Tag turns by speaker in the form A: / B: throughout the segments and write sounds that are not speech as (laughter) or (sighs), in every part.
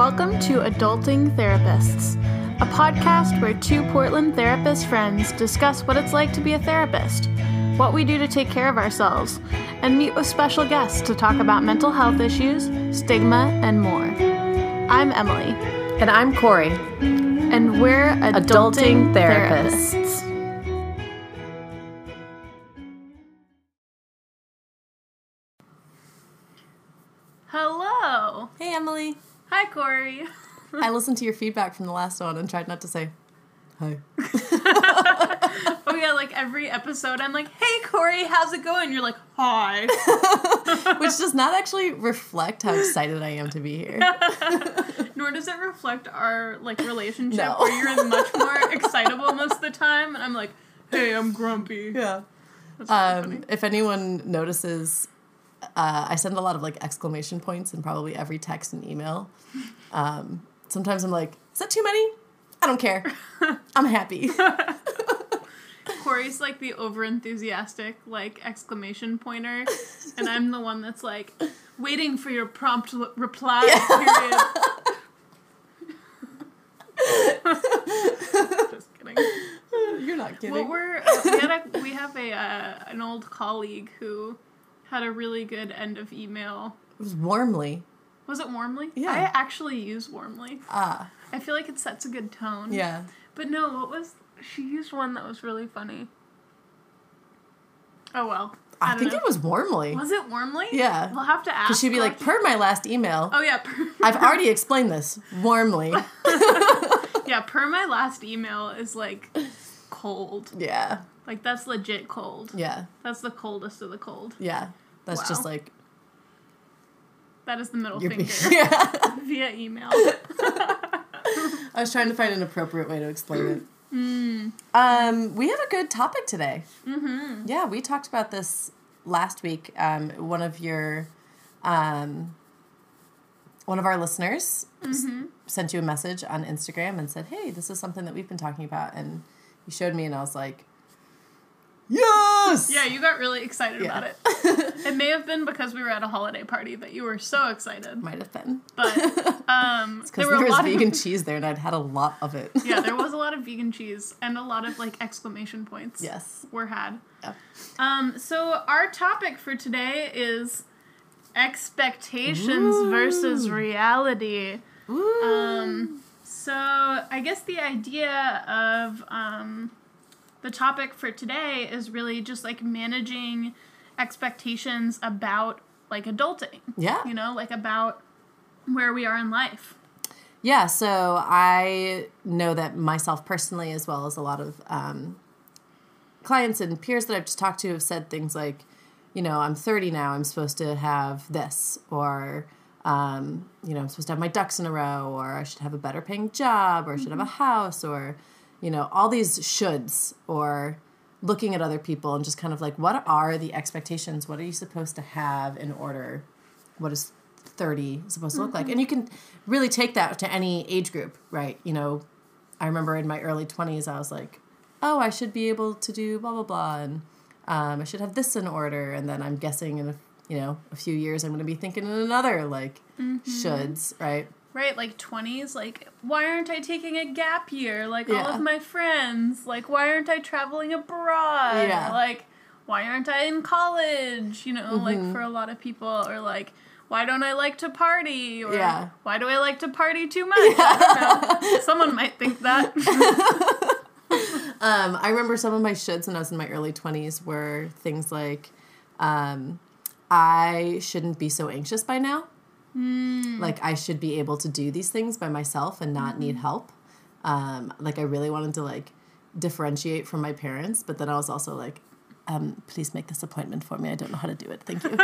A: Welcome to Adulting Therapists, a podcast where two Portland therapist friends discuss what it's like to be a therapist, what we do to take care of ourselves, and meet with special guests to talk about mental health issues, stigma, and more. I'm Emily,
B: And I'm Corey.
A: and we're Adulting,
B: Adulting Therapists.
A: therapists. Hello.
B: Hey, Emily.
A: Hi, Corey.
B: I listened to your feedback from the last one and tried not to say hi. (laughs)
A: Oh yeah, like every episode, I'm like, "Hey Corey, how's it going?" You're like, "Hi." (laughs)
B: Which does not actually reflect how excited I am to be here. (laughs)
A: Nor does it reflect our like relationship,
B: No.
A: where you're much more excitable most of the time, and I'm like, "Hey, I'm grumpy."
B: Yeah.
A: Really.
B: Um, if anyone notices, uh, I send a lot of like exclamation points in probably every text and email. Um, sometimes I'm like, is that too many? I don't care. I'm happy. (laughs)
A: Corey's like the over enthusiastic like exclamation pointer, and I'm the one that's like waiting for your prompt l- reply. Period. (laughs) (laughs) Just kidding.
B: You're not kidding.
A: Well, we're uh, we had a we have a uh, an old colleague who had a really good end of email.
B: it was warmly.
A: Was it warmly?
B: Yeah.
A: I actually use warmly.
B: Ah,
A: I feel like it sets a good tone.
B: yeah.
A: But no, what was she used one that was really funny. Oh well.
B: I,
A: don't
B: think
A: know.
B: it was warmly.
A: Was it warmly?
B: Yeah.
A: We'll have to ask.
B: Because she'd be like, per my last email,
A: Oh yeah. Per, (laughs)
B: I've already explained this warmly. (laughs)
A: yeah. Per my last email is like cold.
B: yeah,
A: Like that's legit cold.
B: yeah,
A: That's the coldest of the cold.
B: yeah. That's just like
A: That is the middle finger (laughs)
B: yeah. (laughs)
A: via email. (laughs)
B: I was trying to find an appropriate way to explain it. (clears throat) Um, we have a good topic today. Mm-hmm. Yeah, we talked about this last week. Um, one of your, um, one of our listeners s- sent you a message on Instagram and said, "Hey, this is something that we've been talking about," and you showed me, and I was like, "Yes!"
A: Yeah, you got really excited
B: Yeah.
A: about it. (laughs) It may have been because we were at a holiday party that you were so excited.
B: Might have been
A: But (laughs) um,
B: because
A: there
B: there,
A: a
B: was
A: lot
B: vegan
A: of (laughs)
B: cheese there, and I'd had a lot of it.
A: yeah, there was a lot of vegan cheese and a lot of like exclamation points.
B: yes.
A: were had.
B: Yeah.
A: Um, so our topic for today is expectations
B: Ooh.
A: versus reality.
B: Woo.
A: Um, so I guess the idea of um, the topic for today is really just like managing expectations about like adulting.
B: yeah.
A: You know, like about where we are in life.
B: Yeah, so I know that myself personally, as well as a lot of um, clients and peers that I've just talked to, have said things like, you know, I'm 30 now, I'm supposed to have this, or, um, you know, I'm supposed to have my ducks in a row, or I should have a better paying job, or I should have a house, or, you know, all these shoulds, or looking at other people and just kind of like, what are the expectations? What are you supposed to have in order? What is 30 supposed to look like? And you can really take that to any age group, right? You know, I remember in my early 20s, I was like, oh, I should be able to do blah, blah, blah. And um, I should have this in order. And then I'm guessing in a, you know, a few years, I'm going to be thinking in another like shoulds, right?
A: Right, like 20s, like, why aren't I taking a gap year like all of my friends? Like, why aren't I traveling abroad?
B: Yeah.
A: Like, why aren't I in college? You know, like
B: Mm-hmm.
A: for a lot of people, or like, why don't I like to party? Or
B: Yeah.
A: why do I like to party too much? Know. (laughs) Someone might think that. (laughs)
B: Um, I remember some of my shoulds when I was in my early 20s were things like, um, I shouldn't be so anxious by now. Like, I should be able to do these things by myself and not need help. Um, like, I really wanted to, like, differentiate from my parents, but then I was also like, um, please make this appointment for me. I don't know how to do it. Thank you. (laughs)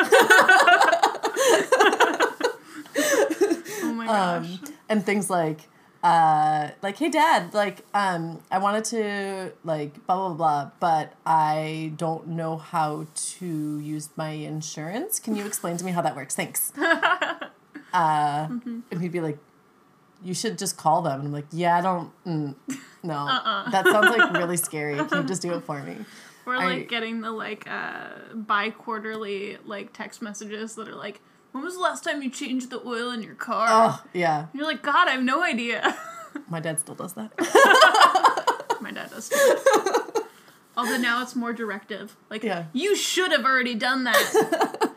B: (laughs)
A: oh my gosh.
B: um, and things like uh like hey dad like um i wanted to like blah blah blah but i don't know how to use my insurance. Can you explain to me how that works? Thanks. (laughs) Uh and he'd be like you should just call them. And i'm like yeah i don't mm, no. (laughs) That sounds like really scary. Can you just do it for me?
A: Or
B: I-
A: like getting the like uh bi quarterly like text messages that are like, when was the last time you changed the oil in your car?
B: Oh, yeah.
A: You're like, God, I have no idea. (laughs)
B: My dad still does that. (laughs)
A: My dad does. (laughs) Although now it's more directive. Like,
B: Yeah.
A: you should have already done that.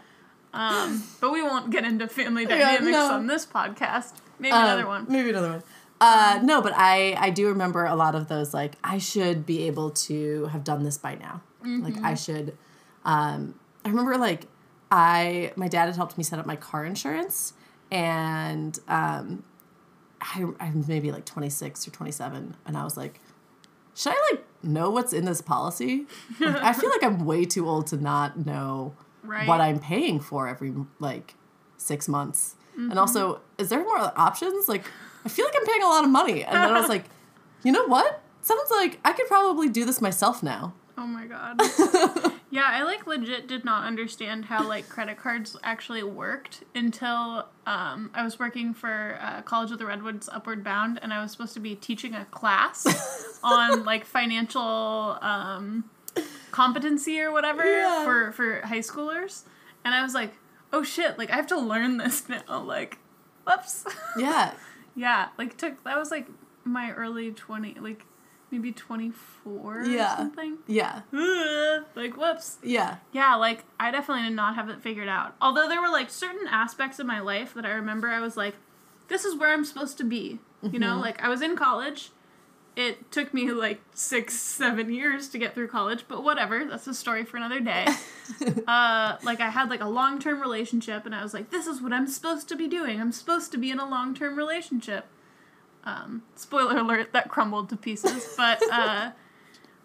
A: um, but we won't get into family dynamics
B: no.
A: on this podcast. Maybe
B: Um,
A: another one.
B: Maybe another one. Uh, no, but I I do remember a lot of those. Like I should be able to have done this by now. Like I should. Um, I remember like I my dad had helped me set up my car insurance, and um, I I'm maybe like 26 or 27, and I was like, should I like know what's in this policy? Like, I feel like I'm way too old to not know
A: Right.
B: what I'm paying for every like six months. And also, is there more options? Like, I feel like I'm paying a lot of money. And then I was like, you know what? Sounds like I could probably do this myself now. (laughs)
A: Oh my god. (laughs) yeah, I like legit did not understand how like credit cards actually worked until um, I was working for uh, College of the Redwoods Upward Bound, and I was supposed to be teaching a class (laughs) on like financial um, competency or whatever
B: Yeah.
A: for for high schoolers, and I was like, oh shit, like I have to learn this (laughs) now. Like, whoops.
B: Yeah. (laughs)
A: yeah, like took that was like my early twenty, like maybe twenty four
B: Yeah.
A: or something.
B: Yeah.
A: Like whoops
B: Yeah.
A: yeah like i definitely did not have it figured out although there were like certain aspects of my life that i remember i was like this is where i'm supposed to be you know like i was in college it took me like six seven years to get through college but whatever that's a story for another day (laughs) uh, like i had like a long-term relationship and i was like this is what i'm supposed to be doing i'm supposed to be in a long-term relationship um, spoiler alert that crumbled to pieces but uh,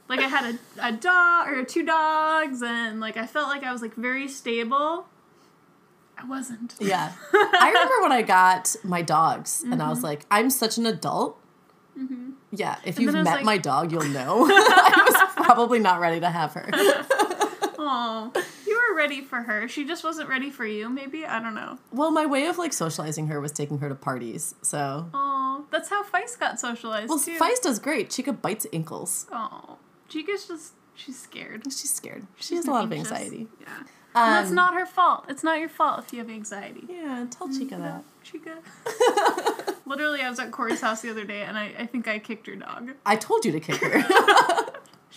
A: like I had a, a dog or two dogs and like I felt like I was like very stable. I wasn't.
B: Yeah. (laughs) I remember when I got my dogs and I was like, I'm such an adult. Yeah. If you've
A: then I was
B: met
A: like-
B: my dog, you'll know. (laughs) (laughs) I was probably not ready to have her.
A: Oh, you were ready for her. She just wasn't ready for you. Maybe I don't know.
B: Well, my way of like socializing her was taking her to parties. So,
A: Oh, that's how Feist got socialized
B: well,
A: too.
B: Feist does great. Chica bites ankles.
A: Oh, Chica's just she's scared.
B: She's scared. She has a lot of anxiety.
A: Yeah. And that's
B: Um,
A: not her fault. It's not your fault if you have anxiety.
B: Yeah, tell Chica that.
A: Chica. (laughs) Literally, I was at Corey's house the other day, and I, I think I kicked her dog.
B: I told you to kick her. (laughs)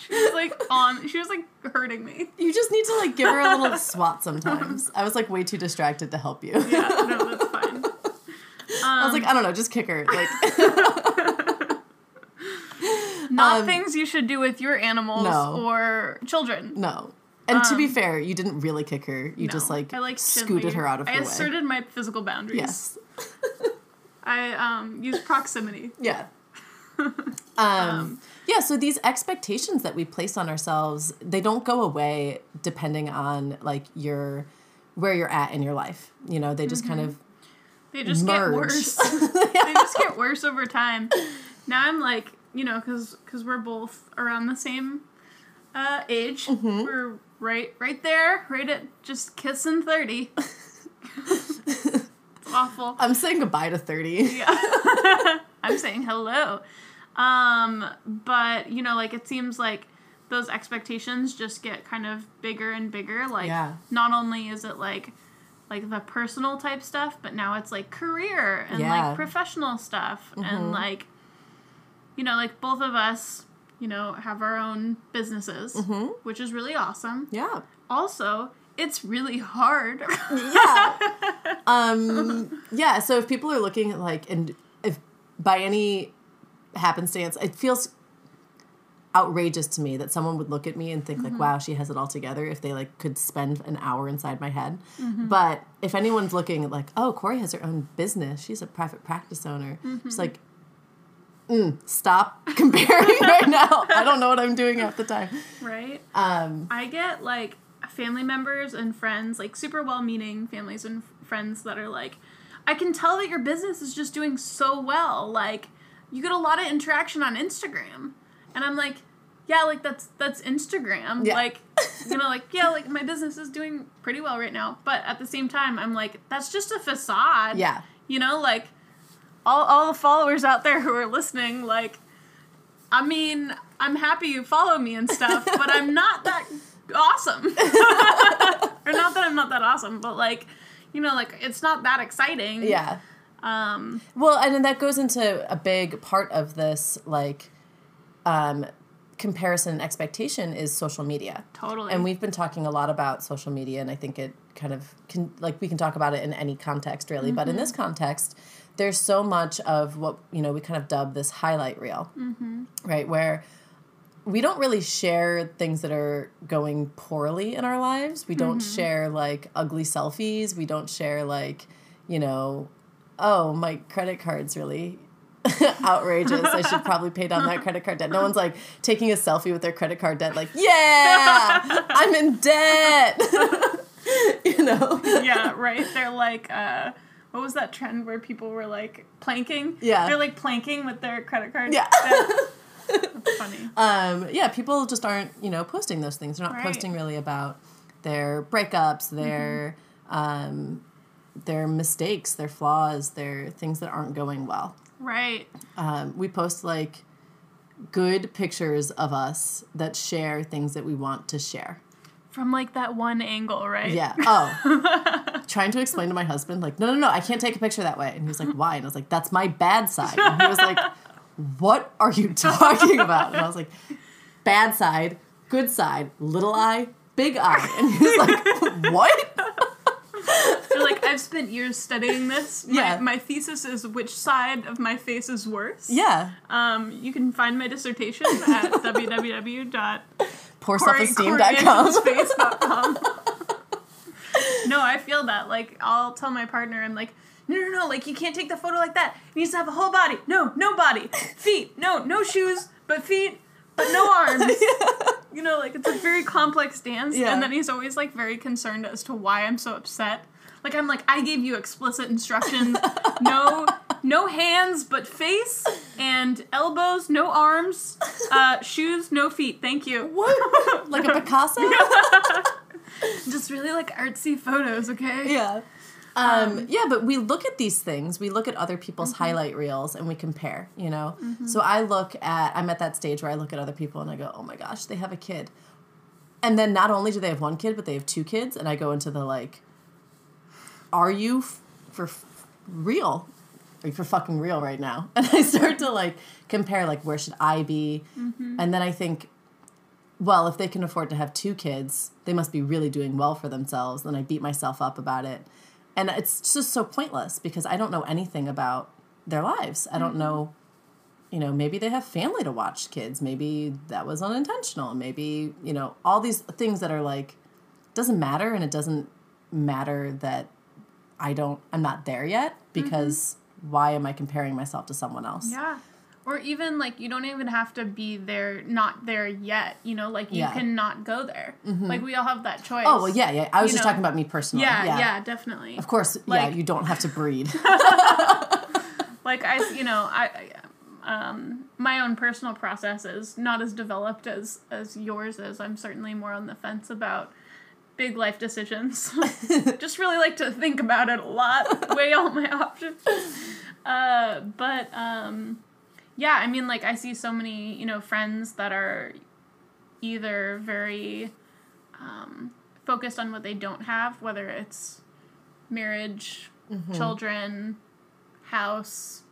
A: She was like on. She was like hurting me.
B: you just need to like give her a little swat sometimes. I was like way too distracted to help you.
A: Yeah, no, that's fine.
B: I was like, I don't know, just kick her. Like, (laughs)
A: Not
B: Um,
A: things you should do with your animals
B: No.
A: or children.
B: no. And to be fair, you didn't really kick her. You just like,
A: I like
B: scooted
A: gently-
B: her out of
A: I
B: her way.
A: asserted my physical boundaries.
B: Yes. (laughs)
A: I um used proximity.
B: Yeah. (laughs) um, yeah, so these expectations that we place on ourselves, they don't go away depending on like your where you're at in your life. You know, they just kind of
A: They just
B: Merge.
A: get worse. (laughs) (laughs) they just get worse over time. Now I'm like, you know, because because we're both around the same uh, age.
B: Mm-hmm.
A: We're right right there, right at just kissing thirty. (laughs) it's awful.
B: I'm saying goodbye to 30.
A: Yeah. I'm saying hello. Um, but you know, like it seems like those expectations just get kind of bigger and bigger. Like
B: Yeah.
A: not only is it like like the personal type stuff, but now it's like career and
B: Yeah. Mm-hmm.
A: like professional stuff and like you know, like both of us, you know, have our own businesses,
B: Mm-hmm.
A: which is really awesome.
B: Yeah.
A: Also, it's really hard.
B: Yeah. (laughs) um yeah, so if people are looking at like and if by any happenstance, it feels outrageous to me that someone would look at me and think like wow she has it all together if they like could spend an hour inside my head. But if anyone's looking at like oh corey has her own business. She's a private practice owner just like mm, stop (laughs) comparing right (laughs) now. I don't know what i'm doing half the time.
A: Right?
B: um
A: I get like family members and friends, like super well meaning families and friends that are like, I can tell that your business is just doing so well. Like, you get a lot of interaction on Instagram. And I'm like, yeah, like that's that's Instagram.
B: Yeah.
A: Like, (laughs) you know, like, yeah, like my business is doing pretty well right now. But at the same time, I'm like, that's just a facade.
B: yeah
A: You know, like all all the followers out there who are listening, like I mean, I'm happy you follow me and stuff, (laughs) but I'm not that awesome. (laughs) or not that I'm not that awesome, but like, you know, like it's not that exciting.
B: Yeah.
A: Um,
B: Well, and then that goes into a big part of this, like, um, comparison and expectation is social media.
A: totally.
B: And we've been talking a lot about social media, and I think it kind of can, like, we can talk about it in any context, really. But in this context, there's so much of what, you know, we kind of dub this highlight reel, right? Where we don't really share things that are going poorly in our lives. We don't share, like, ugly selfies. We don't share, like, you know, oh, my credit card's really (laughs) outrageous. I should probably pay down that credit card debt. No one's like taking a selfie with their credit card debt, like, yeah, I'm in debt. (laughs) you know?
A: yeah, right. They're like, uh, what was that trend where people were like planking?
B: Yeah.
A: They're like planking with their credit card.
B: Yeah.
A: debt. (laughs) That's funny.
B: Um, yeah, people just aren't, you know, posting those things. They're not
A: Right.
B: posting really about their breakups, their um, their mistakes, their flaws, their things that aren't going well.
A: Right.
B: Um, we post like good pictures of us that share things that we want to share.
A: From like that one angle, right?
B: Yeah. (laughs) Oh. Trying to explain to my husband, like, no, no, no, I can't take a picture that way. And he was like, why? And I was like, that's my bad side. And he was like, what are you (laughs) talking about? And I was like, bad side, good side, little eye, big eye. And he was like, what? (laughs)
A: Like, I've spent years studying this. My,
B: Yeah.
A: my thesis is which side of my face is worse.
B: Yeah.
A: Um, you can find my dissertation (laughs) at www.
B: Poorselfesteem.com.
A: CoreyAngelsFace.com. (laughs) no, I feel that. Like, I'll tell my partner, I'm like, no, no, no, like, you can't take the photo like that. It needs to have a whole body. No, no body. Feet. No, no shoes, but feet, but no arms. (laughs) You know, like, it's a very complex dance.
B: Yeah.
A: And then he's always, like, very concerned as to why I'm so upset. Like, I'm like, I gave you explicit instructions. No, no hands, but face and elbows, no arms, uh, shoes, no feet. Thank you.
B: What? (laughs) Like a Picasso? (laughs)
A: Just really like artsy photos, okay?
B: yeah. Um, yeah, but we look at these things, we look at other people's highlight reels and we compare, you know? So I look at, I'm at that stage where I look at other people and I go, oh my gosh, they have a kid. And then not only do they have one kid, but they have two kids. And I go into the like, are you f- for f- real? Are you for fucking real right now? (laughs) And I start to like compare, like, where should I be? Mm-hmm. And then I think, well, if they can afford to have two kids, they must be really doing well for themselves. Then I beat myself up about it. And it's just so pointless because I don't know anything about their lives. I don't mm-hmm. know, you know, maybe they have family to watch kids. Maybe that was unintentional. Maybe, you know, all these things that are like, doesn't matter. And it doesn't matter that I don't, I'm not there yet because why am I comparing myself to someone else?
A: Yeah. Or even like you don't even have to be there, not there yet. You know, like you
B: Yeah.
A: can not go there. Like we all have that choice.
B: Oh, well, yeah, yeah. I was
A: You
B: just
A: know.
B: talking about me personally.
A: Yeah, yeah, definitely.
B: Of course, yeah,
A: Like-
B: you don't have to breed. (laughs)
A: like I, you know, I, I, um, my own personal process is not as developed as as yours is. I'm certainly more on the fence about big life decisions. (laughs) (laughs) Just really like to think about it a lot, (laughs) weigh all my options. Uh, but um, yeah, I mean, like I see so many, you know, friends that are either very um, focused on what they don't have, whether it's marriage, children, house,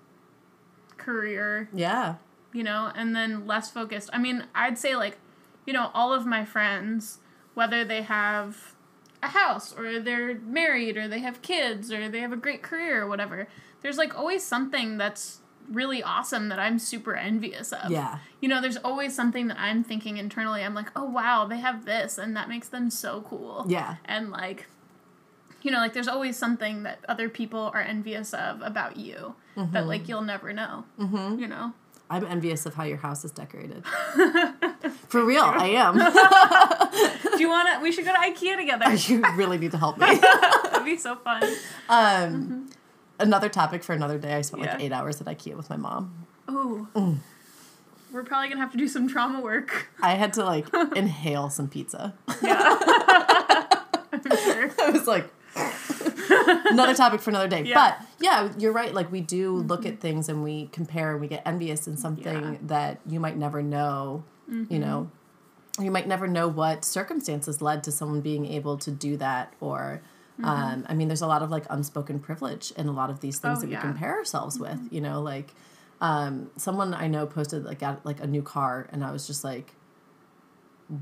A: career,
B: yeah.
A: you know, and then less focused. I mean, I'd say like, you know, all of my friends, whether they have a house or they're married or they have kids or they have a great career or whatever, there's like always something that's really awesome that I'm super envious of.
B: Yeah.
A: You know, there's always something that I'm thinking internally. I'm like, oh wow, they have this and that makes them so cool.
B: Yeah.
A: And like, you know, like there's always something that other people are envious of about you that like you'll never know. Mm-hmm. You know?
B: I'm envious of how your house is decorated. (laughs) For real, I am. (laughs)
A: Do you want to? We should go to IKEA together. (laughs)
B: you really need to help me.
A: That'd be so fun.
B: Um, Another topic for another day. I spent like eight hours at IKEA with my mom.
A: Ooh. We're probably gonna have to do some trauma work.
B: I had to like inhale some pizza.
A: Yeah. I'm sure.
B: I was like, another topic for another day.
A: Yeah.
B: But yeah, you're right. Like we do look at things and we compare and we get envious in something
A: Yeah.
B: that you might never know. You know, you might never know what circumstances led to someone being able to do that or Um, I mean, there's a lot of like unspoken privilege in a lot of these things
A: Oh,
B: that we compare ourselves with. You know, like um, someone I know posted like got like a new car, and I was just like,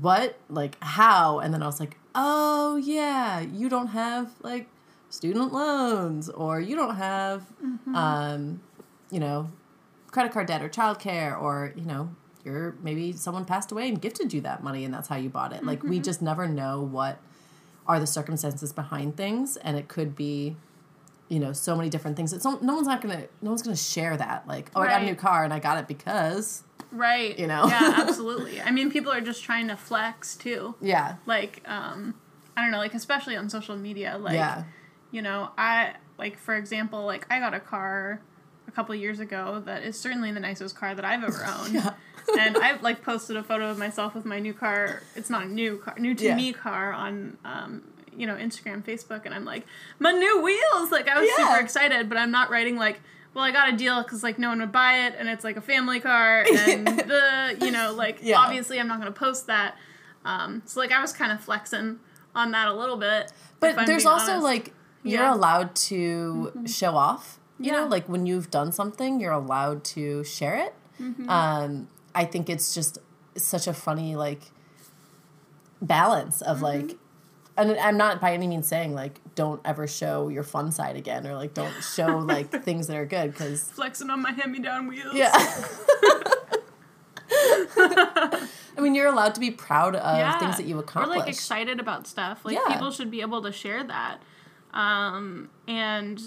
B: "What? Like how?" And then I was like, "Oh yeah, you don't have like student loans, or you don't have, um, you know, credit card debt or childcare, or you know." You're maybe someone passed away and gifted you that money, and that's how you bought it. Like we just never know what are the circumstances behind things and it could be you know so many different things it's no, no one's not gonna no one's gonna share that like oh i got a new car and i got it because
A: Right.
B: You know?
A: Yeah, (laughs) absolutely. I mean, people are just trying to flex too.
B: yeah
A: Like, um, I don't know, like especially on social media. Like,
B: yeah
A: you know, I like for example, like I got a car a couple years ago that is certainly the nicest car that I've ever (laughs) owned.
B: Yeah.
A: and I've like posted a photo of myself with my new car. It's not a new car, new to
B: Yeah.
A: me car on um, you know, Instagram, Facebook, and I'm like, my new wheels. Like I was
B: Yeah.
A: super excited, but I'm not writing like, well, I got a deal because like no one would buy it, and it's like a family car, (laughs) and the you know like
B: Yeah.
A: obviously I'm not gonna post that. Um, so like I was kind of flexing on that a little bit.
B: but there's also
A: honest.
B: like you're
A: Yeah. Mm-hmm.
B: allowed to show off you know like when you've done something you're allowed to share it
A: Mm-hmm.
B: um i think it's just such a funny like balance of
A: Mm-hmm.
B: like and i'm not by any means saying like don't ever show your fun side again or like don't show (laughs) like things that are good because
A: flexing on my hand-me-down wheels.
B: Yeah. (laughs) I mean, you're allowed to be proud of things that you
A: Or
B: accomplish.
A: like excited about stuff. Like
B: Yeah.
A: people should be able to share that. Um, and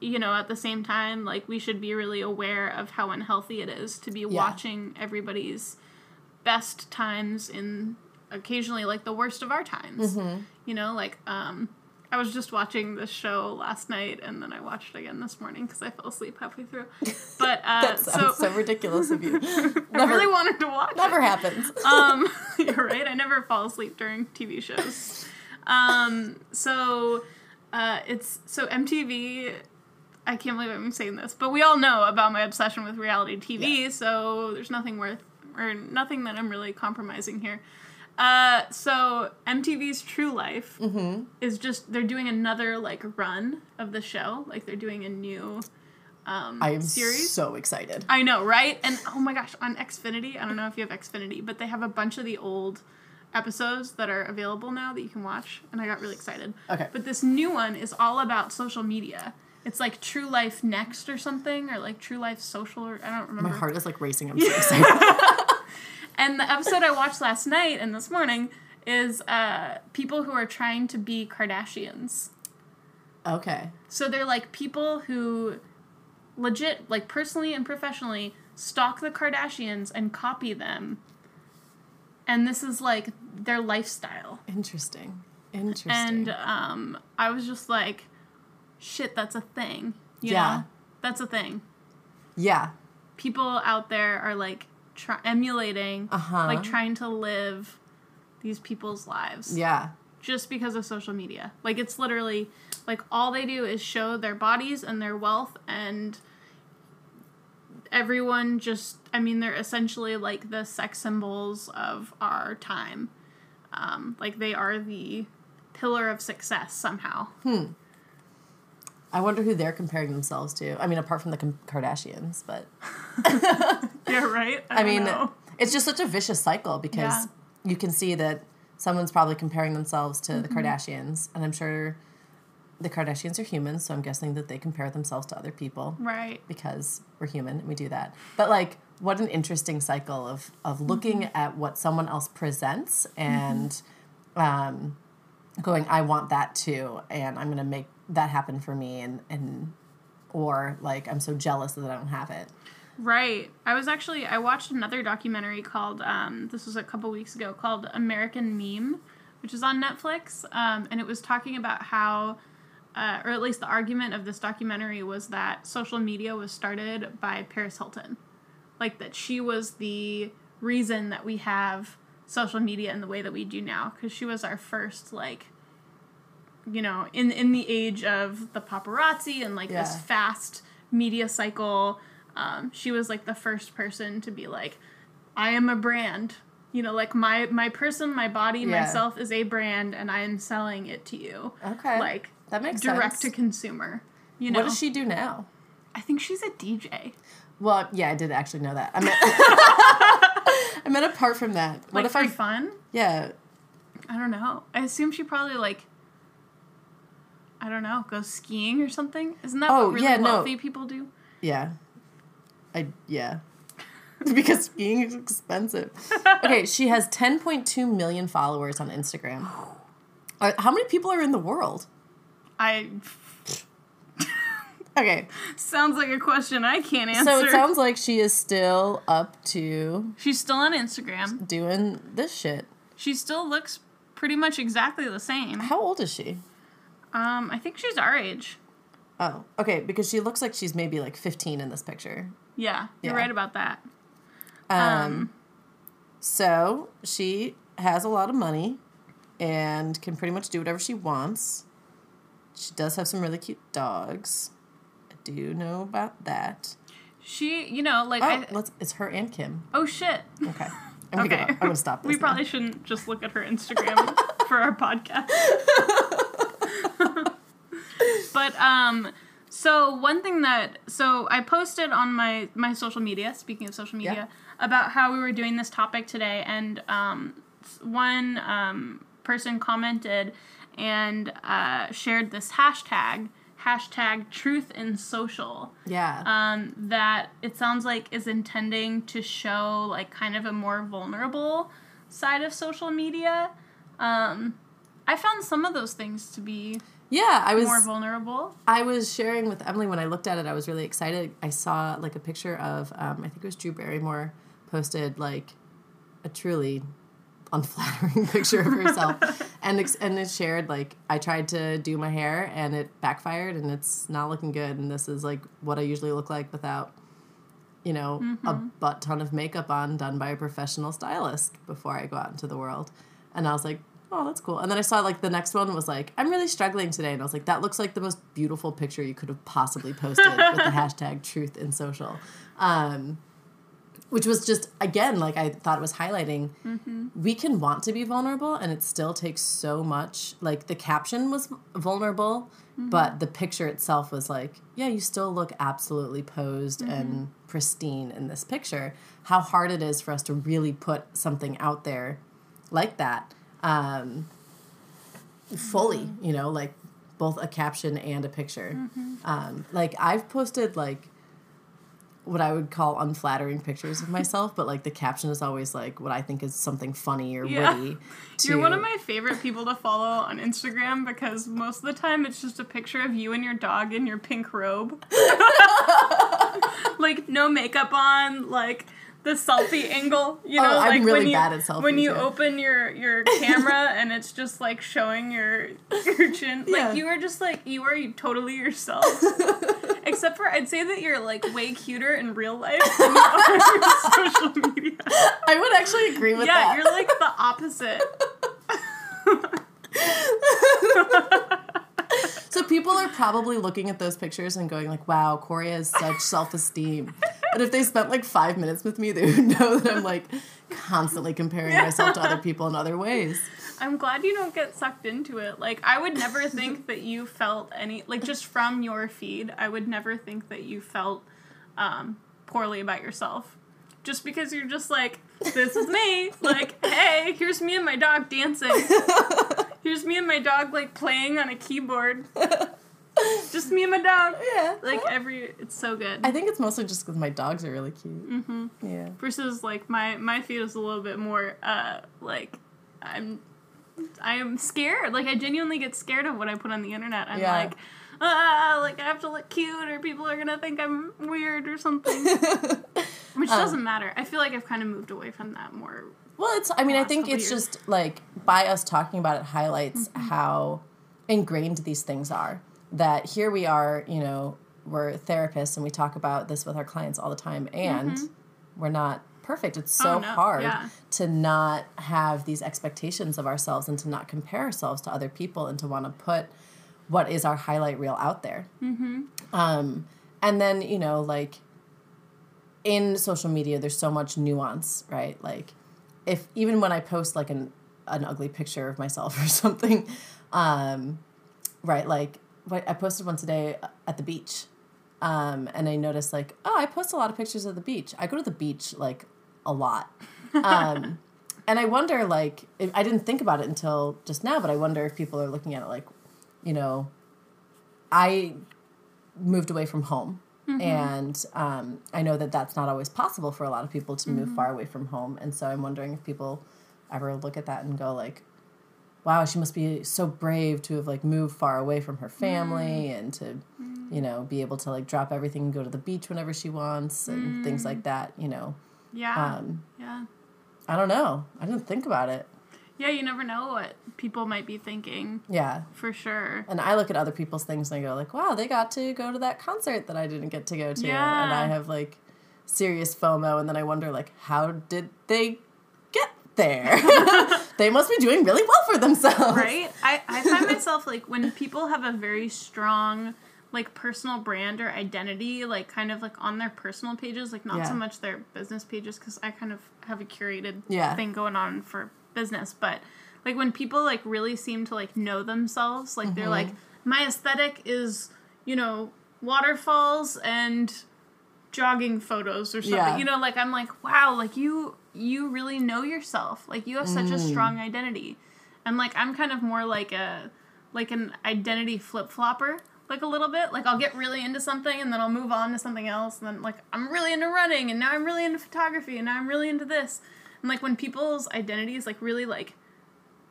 A: you know, at the same time, like we should be really aware of how unhealthy it is to be watching everybody's best times in occasionally like the worst of our times.
B: Mm-hmm.
A: You know, like um I was just watching this show last night and then I watched it again this morning because I fell asleep halfway through. (laughs) But uh, so,
B: so, ridiculous of you. (laughs)
A: I (laughs)
B: never-
A: really wanted to watch it
B: Never happens.
A: um, you're right. I never fall asleep during TV shows. Um, so uh, it's so MTV. I can't believe I'm saying this, but we all know about my obsession with reality TV. So there's nothing worth or nothing that I'm really compromising here. Uh, so MTV's True Life
B: Mm-hmm.
A: is just they're doing another like run of the show. Like they're doing a new um,
B: I am
A: series.
B: so excited.
A: I know, right? And oh my gosh, on Xfinity, I don't know if you have Xfinity, but they have a bunch of the old episodes that are available now that you can watch, and I got really excited.
B: Okay.
A: But this new one is all about social media. It's like True Life Next or something, or like True Life Social, or I don't remember.
B: My heart is like racing. I'm so (laughs) excited.
A: And the episode I watched last night and this morning is uh, people who are trying to be Kardashians.
B: okay.
A: So they're like people who legit, like personally and professionally, stalk the Kardashians and copy them. And this is like their lifestyle.
B: Interesting. Interesting.
A: And um, I was just like, shit, that's a thing. You
B: Yeah.
A: know? That's a thing.
B: yeah.
A: People out there are like try- emulating,
B: Uh-huh.
A: like trying to live these people's lives
B: Yeah.
A: just because of social media. Like it's literally like all they do is show their bodies and their wealth and everyone just I mean they're essentially like the sex symbols of our time. Um, like they are the pillar of success somehow.
B: Hmm i wonder who they're comparing themselves to. I mean, apart from the Kardashians, but (laughs)
A: Yeah, right?
B: I mean,
A: know.
B: it's just such a vicious cycle because
A: Yeah.
B: you can see that someone's probably comparing themselves to
A: Mm-hmm.
B: the Kardashians, and I'm sure the Kardashians are humans, so I'm guessing that they compare themselves to other people
A: right.
B: because we're human and we do that. But like, what an interesting cycle of of looking
A: Mm-hmm.
B: at what someone else presents and um, going, I want that too, and I'm gonna make that happen for me, and and or like I'm so jealous that I don't have it.
A: Right. I was actually I watched another documentary called um, this was a couple weeks ago called American Meme, which is on Netflix, um, and it was talking about how, uh, or at least the argument of this documentary was that social media was started by Paris Hilton, like that she was the reason that we have social media in the way that we do now because she was our first like you know in in the age of the paparazzi and like this fast media cycle um, she was like the first person to be like i am a brand you know like my my person my body
B: Yeah.
A: myself is a brand and i am selling it to you
B: Okay.
A: like
B: That makes
A: direct
B: sense.
A: to consumer. You know,
B: What does she do now?
A: I think she's a DJ.
B: Well, yeah, I did actually know that. I meant, (laughs) I meant apart from that. What
A: Like
B: if
A: for
B: I?
A: fun?
B: Yeah,
A: I don't know. I assume she probably like. I don't know. Goes skiing or something. Isn't that
B: Oh,
A: what really
B: yeah, no.
A: people do?
B: yeah, I yeah. (laughs) because skiing is expensive. (laughs) Okay, she has 10.2 million followers on Instagram. How many people are in the world?
A: I (laughs)
B: Okay,
A: sounds like a question I can't answer.
B: so it sounds like she is still up to
A: She's still on Instagram.
B: doing this shit.
A: She still looks pretty much exactly the same.
B: How old is she?
A: Um, I think she's our age.
B: Oh, okay, because she looks like she's maybe like 15 in this picture.
A: Yeah, you're
B: Yeah.
A: right about that.
B: Um, so she has a lot of money and can pretty much do whatever she wants. She does have some really cute dogs. I do know about that.
A: She, you know, like
B: Oh,
A: I.
B: let's. It's her and Kim.
A: Oh shit.
B: Okay, (laughs) I'm
A: Okay.
B: gonna. I'm gonna stop this.
A: We
B: now.
A: probably shouldn't just look at her Instagram (laughs) for our podcast. (laughs) but um so one thing that so I posted on my my social media, speaking of social media, about how we were doing this topic today and um one um person commented and uh, shared this hashtag hashtag truth in social
B: Yeah.
A: um, that it sounds like is intending to show like kind of a more vulnerable side of social media. Um, I found some of those things to be
B: yeah. I was.
A: more vulnerable.
B: I was sharing with Emily when I looked at it. I was really excited. I saw like a picture of. Um, I think it was Drew Barrymore posted like a truly unflattering (laughs) picture of herself, and ex- and it shared like I tried to do my hair and it backfired and it's not looking good. And this is like what I usually look like without, you know, a butt ton of makeup on done by a professional stylist before I go out into the world. And I was like. Oh, that's cool. And then I saw like the next one was like, I'm really struggling today. And I was like, that looks like the most beautiful picture you could have possibly posted with the (laughs) hashtag truth in social. Um, which was just, again, like I thought it was highlighting, we can want to be vulnerable and it still takes so much. Like the caption was vulnerable, but the picture itself was like, yeah, you still look absolutely posed and pristine in this picture. How hard it is for us to really put something out there like that um, fully, you know, like both a caption and a picture. Um, like I've posted like what I would call unflattering pictures of myself, but like the caption is always like what I think is something funny or
A: Yeah.
B: witty. To, (laughs)
A: You're one of my favorite people to follow on Instagram because most of the time it's just a picture of you and your dog in your pink robe. (laughs) like no makeup on, like the selfie (laughs) angle, you oh, know,
B: Oh, I'm
A: like
B: really
A: when you
B: at
A: when you
B: yeah.
A: open your your (laughs) camera and it's just like showing your your chin.
B: Yeah.
A: Like you are just like you are totally yourself. (laughs) Except for I'd say that you're like way cuter in real life than you are on social media.
B: I would actually agree with
A: Yeah,
B: that.
A: you're like the opposite.
B: So people are probably looking at those pictures and going like, "Wow, Corey has such self-esteem." But if they spent like five minutes with me, they would (laughs) know that I'm like constantly comparing myself to other people in other ways.
A: I'm glad you don't get sucked into it. Like, I would never think (laughs) that you felt any, like, just from your feed, I would never think that you felt um, poorly about yourself. Just because you're just like, this is me. (laughs) Like, hey, here's me and my dog dancing. Here's me and my dog, like, playing on a keyboard. (laughs) Just me and my dog.
B: Yeah,
A: Like, every, it's so good.
B: I think it's mostly just because my dogs are really cute. Mm-hmm. Yeah.
A: versus like my my feed is a little bit more uh like i'm i am scared like i genuinely get scared of what i put on the internet i'm
B: Yeah.
A: like ah like i have to look cute or people are gonna think i'm weird or something (laughs) which
B: Um,
A: doesn't matter i feel like i've kind of moved away from that more
B: Well, it's. I mean, I think it's
A: years.
B: just like by us talking about it highlights how ingrained these things are. That here we are, you know, we're therapists and we talk about this with our clients all the time, and we're not perfect. It's so
A: Oh, no,
B: hard
A: yeah.
B: to not have these expectations of ourselves and to not compare ourselves to other people and to want to put what is our highlight reel out there. Mm-hmm. Um, and then you know, like in social media there's so much nuance right like if even when i post like an an ugly picture of myself (laughs) or something um right? Like, what I posted one today at the beach, um, and I noticed like, oh, I post a lot of pictures of the beach. I go to the beach like a lot, um, (laughs) and I wonder like, if, I didn't think about it until just now, but I wonder if people are looking at it like, you know, I moved away from home. And um, I know that that's not always possible for a lot of people to move far away from home. And so I'm wondering if people ever look at that and go like, wow, she must be so brave to have like moved far away from her family and to, you know, be able to like drop everything and go to the beach whenever she wants and things like that. You know,
A: Yeah.
B: um,
A: yeah.
B: I don't know. I didn't think about it.
A: Yeah, you never know what people might be thinking
B: Yeah.
A: for sure.
B: And I look at other people's things and I go like, wow, they got to go to that concert that I didn't get to go to.
A: Yeah.
B: And I have like serious FOMO and then I wonder like, how did they get there? (laughs) they must be doing really well for themselves.
A: Right? I, I find (laughs) myself like when people have a very strong like personal brand or identity, like kind of like on their personal pages, like not
B: Yeah.
A: so much their business pages, because I kind of have a curated
B: Yeah.
A: thing going on for business, but like when people like really seem to like know themselves, like they're like, my aesthetic is, you know, waterfalls and jogging photos or something.
B: Yeah.
A: You know, like I'm like, wow, like you you really know yourself. Like you have such
B: Mm.
A: a strong identity. And like I'm kind of more like a like an identity flip flopper, like a little bit. Like I'll get really into something and then I'll move on to something else and then like I'm really into running and now I'm really into photography and now I'm really into this. And like when people's identities like really like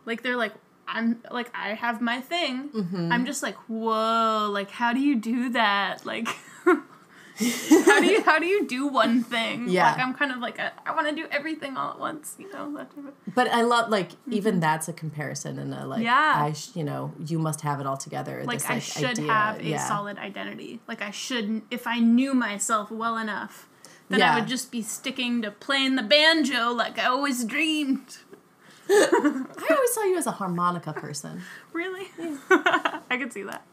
A: like they're like I'm like I have my thing.
B: Mm-hmm.
A: I'm just like, whoa, like how do you do that? Like (laughs) how do you how do you do one thing?
B: Yeah.
A: Like I'm kind of like a, I want to do everything all at once, you know, that type of
B: But I love like even that's a comparison and a like
A: Mm-hmm. Yeah.
B: I sh- you know you must have it all together.
A: like
B: this,
A: I should
B: idea.
A: have a
B: Yeah.
A: solid identity. Like I should if I knew myself well enough, then
B: Yeah.
A: I would just be sticking to playing the banjo like I always dreamed. (laughs)
B: I always saw you as a harmonica person.
A: Really? (laughs) I could see that.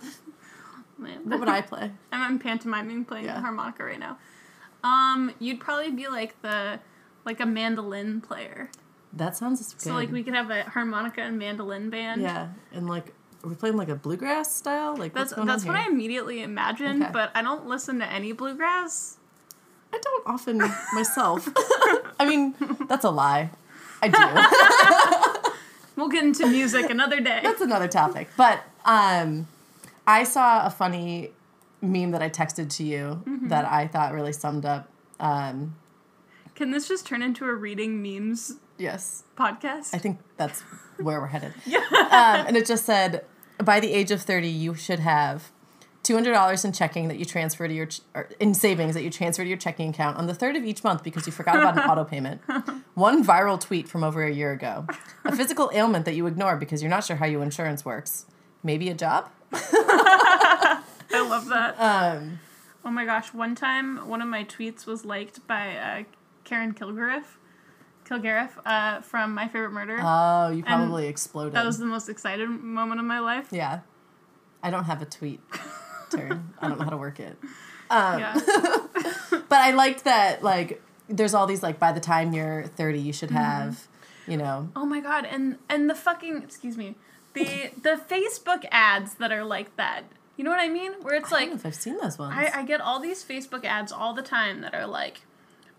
A: Man.
B: What would I play? (laughs)
A: I'm, I'm pantomiming playing
B: Yeah.
A: the harmonica right now. Um, you'd probably be like the like a mandolin player.
B: That sounds good.
A: So like we could have a harmonica and mandolin band.
B: yeah, and like we're we playing like a bluegrass style? Like
A: That's that's what I immediately imagined,
B: Okay.
A: but I don't listen to any bluegrass.
B: I don't often myself. (laughs) (laughs) I mean, that's a lie. I do. (laughs)
A: We'll get into music another day.
B: that's another topic. But um, I saw a funny meme that I texted to you
A: Mm-hmm.
B: that I thought really summed up. Um,
A: Can this just turn into a reading memes
B: yes,
A: podcast?
B: I think that's where we're headed. Yeah. Um, and it just said, by the age of 30, you should have $200 in checking that you transfer to your, ch- or in savings that you transfer to your checking account on the third of each month because you forgot about an (laughs) auto payment. One viral tweet from over a year ago. A physical ailment that you ignore because you're not sure how your insurance works. Maybe a job? (laughs)
A: I love that.
B: Um,
A: oh my gosh! One time, one of my tweets was liked by uh, Karen Kilgariff, Kilgariff uh, from My Favorite Murder.
B: oh, you probably exploded.
A: that was the most excited moment of my life.
B: yeah. I don't have a tweet (laughs) turn. I don't know how to work it. Um,
A: Yeah. (laughs)
B: But I liked that, like, there's all these, like, by the time you're 30, you should have, you know,
A: Oh my god! And and the fucking excuse me, the the Facebook ads that are like that. You know what I mean? Where it's
B: I
A: like
B: don't know if I've seen those ones.
A: I, I get all these Facebook ads all the time that are like,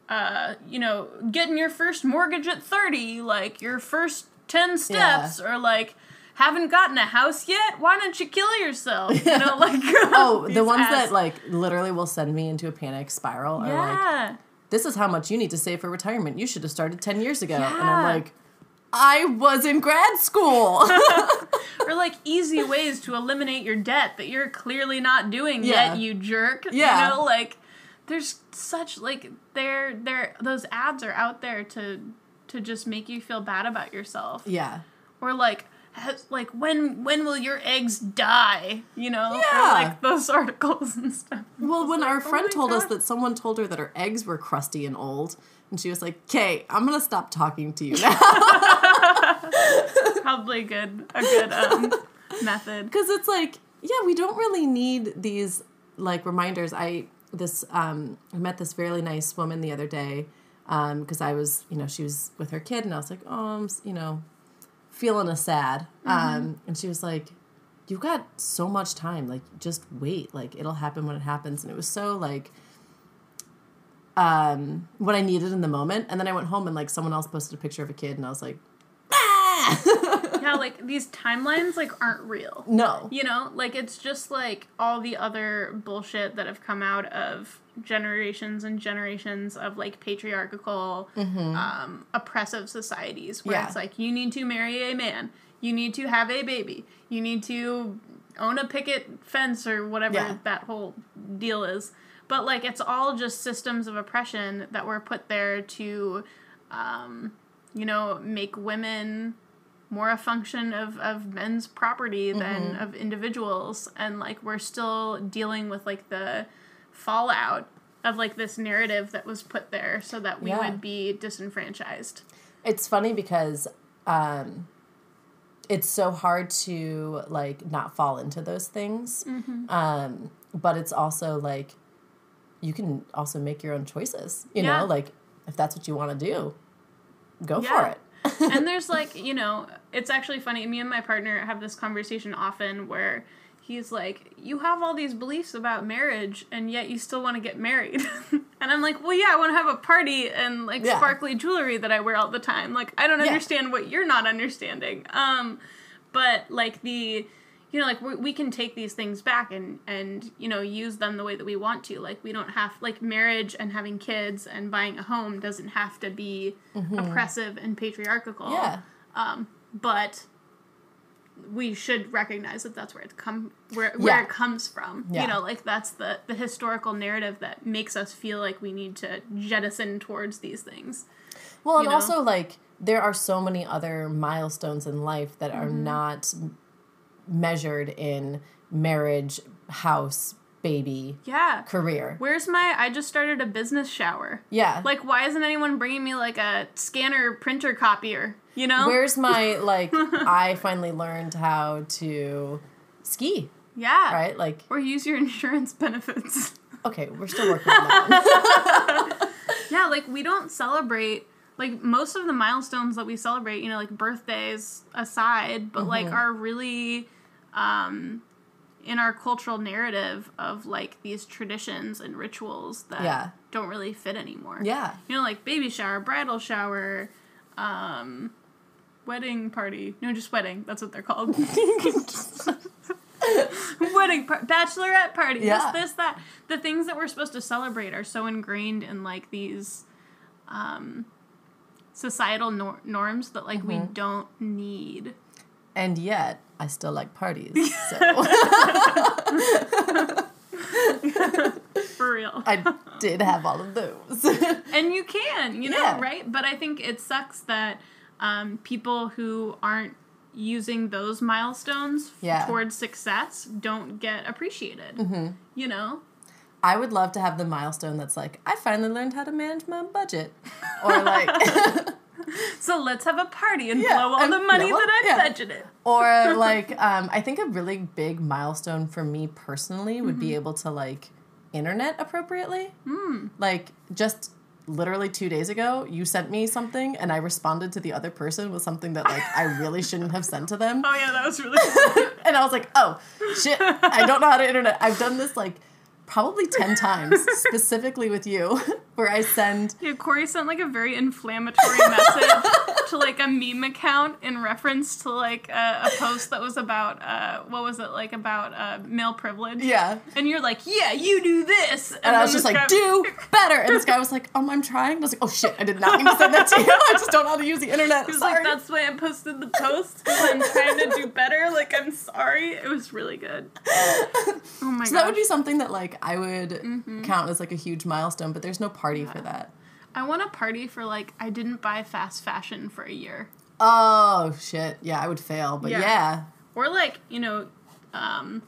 A: uh, you know, getting your first mortgage at 30, like your first 10 steps, or like, haven't gotten a house yet? Why don't you kill yourself? You know, (laughs) like, (laughs)
B: oh, the ones
A: ads.
B: that, like, literally will send me into a panic spiral are like, this is how much you need to save for retirement. You should have started 10 years ago. And I'm like, I was in grad school. (laughs)
A: or like easy ways to eliminate your debt that you're clearly not doing
B: Yeah.
A: yet, you jerk.
B: Yeah.
A: You know, like, there's such, like, they're, they're, those ads are out there to, to just make you feel bad about yourself.
B: yeah.
A: or like has, like when when will your eggs die? You know?
B: Yeah.
A: or like those (laughs) articles and stuff.
B: Well, when our
A: oh
B: friend
A: my
B: told us that someone told her that her eggs were crusty and old, and she was like, "Kay, I'm gonna stop talking to you now," (laughs)
A: probably good a good um (laughs) method.
B: Because it's like, yeah, we don't really need these like reminders. I this um I met this really nice woman the other day because I was you know she was with her kid, and I was like, oh, I'm you know feeling a sad, um, and she was like, you've got so much time. Like, just wait. Like, it'll happen when it happens. And it was so like um what I needed in the moment. And then I went home and like someone else posted a picture of a kid, and I was like, ah! (laughs)
A: yeah, like these timelines like aren't real.
B: no.
A: You know, like it's just like all the other bullshit that have come out of generations and generations of like patriarchal, um, oppressive societies where
B: Yeah.
A: it's like you need to marry a man, you need to have a baby, you need to own a picket fence or whatever
B: Yeah.
A: that whole deal is. But like it's all just systems of oppression that were put there to, um, you know, make women more a function of, of men's property than
B: Mm-hmm.
A: of individuals and like we're still dealing with like the fallout of like this narrative that was put there so that we
B: Yeah.
A: would be disenfranchised
B: It's funny because um, it's so hard to like not fall into those things.
A: Mm-hmm.
B: Um, but it's also like you can also make your own choices. You
A: Yeah.
B: know, like if that's what you want to do, go for it. (laughs)
A: and there's like you know it's actually funny me and my partner have this conversation often where he's like you have all these beliefs about marriage and yet you still want to get married (laughs) and i'm like well yeah i want to have a party and like
B: Yeah.
A: sparkly jewelry that i wear all the time like i don't
B: Yeah.
A: understand what you're not understanding um but like the you know like we, we can take these things back and and you know use them the way that we want to like we don't have like marriage and having kids and buying a home doesn't have to be oppressive and patriarchal
B: Mm-hmm. Yeah.
A: um but we should recognize that that's where it come where where
B: Yeah.
A: it comes from
B: Yeah.
A: you know like that's the the historical narrative that makes us feel like we need to jettison towards these things
B: Well, and
A: know?
B: also like there are so many other milestones in life that are
A: Mm-hmm.
B: not measured in marriage, house, baby,
A: yeah
B: career.
A: where's my i just started a business shower
B: Yeah.
A: Like, why isn't anyone bringing me like a scanner printer copier? You know?
B: Where's my like (laughs) I finally learned how to ski,
A: yeah.
B: right? Like
A: Or use your insurance benefits. (laughs)
B: okay, we're still working on that. (laughs)
A: yeah, like we don't celebrate like most of the milestones that we celebrate, you know, like birthdays aside, but like
B: Mm-hmm.
A: are really um in our cultural narrative of like these traditions and rituals that
B: Yeah.
A: don't really fit anymore.
B: yeah.
A: You know, like baby shower, bridal shower, um, wedding party. No, just wedding. That's what they're called. (laughs) (laughs) wedding par- bachelorette party.
B: Yeah.
A: This, this, that. The things that we're supposed to celebrate are so ingrained in like these um, societal nor- norms that like we don't need.
B: And yet, I still like parties. So (laughs)
A: For real.
B: I did have all of those.
A: and you can, you know,
B: Yeah.
A: right? But I think it sucks that um, people who aren't using those milestones
B: Yeah.
A: towards success don't get appreciated.
B: Mm-hmm.
A: You know,
B: I would love to have the milestone that's like, I finally learned how to manage my budget. Or like (laughs)
A: so let's have a party and
B: Yeah,
A: blow all
B: and
A: the money that I
B: yeah.
A: budgeted.
B: or (laughs) like um, I think a really big milestone for me personally would
A: Mm-hmm.
B: be able to like internet appropriately.
A: Hmm.
B: Like just literally two days ago, you sent me something and I responded to the other person with something that like I really shouldn't have sent to them. (laughs)
A: Oh yeah, that was really cool. (laughs)
B: And I was like, oh shit, I don't know how to internet. I've done this like probably 10 times specifically with you (laughs) where I send
A: yeah, Corey sent like a very inflammatory message (laughs) to like a meme account in reference to like a, a post that was about uh, what was it like about uh, male privilege?
B: yeah.
A: And you're like, yeah, you do this. And,
B: And I was just like,
A: guy-
B: do better. And this guy was like, um, I'm trying. I was like, oh shit, I did not mean to send that to you. I just don't know how to use the internet.
A: He was
B: Sorry.
A: like, that's why I posted the post because I'm trying to do better. Like, I'm sorry. It was really good. (laughs) Oh my god.
B: so
A: god.
B: that would be something that like I would count as like a huge milestone, but there's no party for that.
A: I want a party for like I didn't buy fast fashion for a year,
B: Oh shit. Yeah, I would fail, but
A: Yeah.
B: yeah.
A: or like you know, um,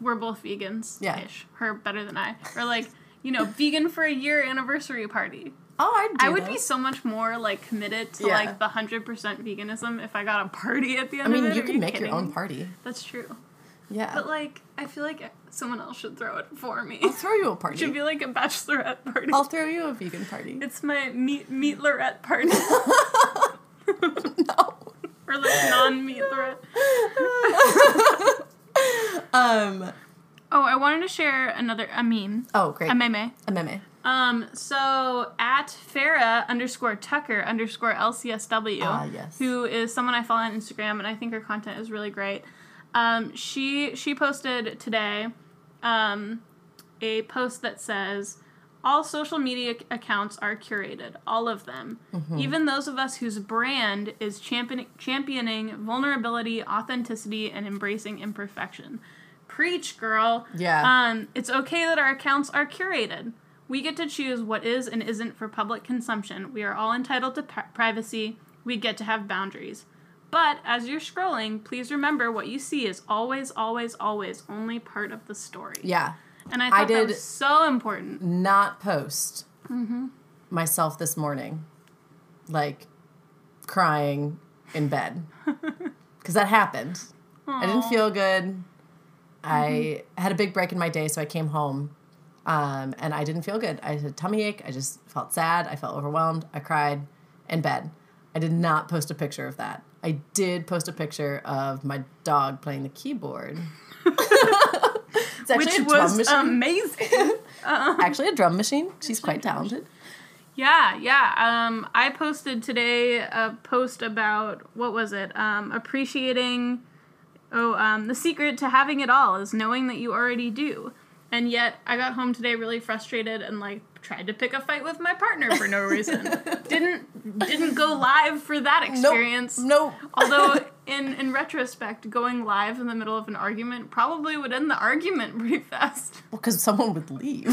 A: we're both vegans.
B: Yeah.
A: Ish. Her better than I. Or like you know, vegan for a year anniversary party.
B: Oh, I'd do
A: I would be so much more like committed to
B: Yeah.
A: like the hundred percent veganism if I got a party at the end
B: mean,
A: of it.
B: I
A: mean, you
B: can make your own party.
A: That's true.
B: Yeah.
A: But like, I feel like someone else should throw it for me.
B: I'll throw you a (laughs)
A: It
B: party.
A: should be like a bachelorette party.
B: I'll throw you a vegan party.
A: It's my meat meat lorette party. (laughs)
B: no.
A: or like non-meat threat. (laughs)
B: Um.
A: Oh, I wanted to share another a meme.
B: Oh, great.
A: A meme.
B: A meme.
A: Um, so at Farah underscore Tucker underscore LCSW,
B: Ah, yes.
A: who is someone I follow on Instagram, and I think her content is really great. Um, she she posted today um, a post that says all social media accounts are curated, all of them,
B: Mm-hmm.
A: even those of us whose brand is champion, championing vulnerability, authenticity, and embracing imperfection. Preach, girl.
B: Yeah.
A: Um, it's okay that our accounts are curated. We get to choose what is and isn't for public consumption. We are all entitled to pri- privacy. We get to have boundaries. But as you're scrolling, please remember what you see is always, always, always only part of the story.
B: Yeah.
A: And I thought that
B: did-
A: was so important.
B: Not post
A: Mm-hmm.
B: myself this morning, like crying in bed, (laughs) because that happened. I didn't feel good. I
A: Mm-hmm.
B: had a big break in my day, so I came home, um, and I didn't feel good. I had a tummy ache. I just felt sad. I felt overwhelmed. I cried in bed. I did not post a picture of that. I did post a picture of my dog playing the keyboard. (laughs) it's
A: Which
B: a drum
A: was amazing. (laughs)
B: actually, a drum machine. (laughs) She's quite talented.
A: Yeah, yeah. Um, I posted today a post about what was it? Um, appreciating. Oh, um, the secret to having it all is knowing that you already do. And yet, I got home today really frustrated and like tried to pick a fight with my partner for no reason. (laughs) didn't didn't go live for that experience.
B: Nope. (laughs)
A: Although, in in retrospect, going live in the middle of an argument probably would end the argument (laughs) pretty fast.
B: Well, Because someone would leave.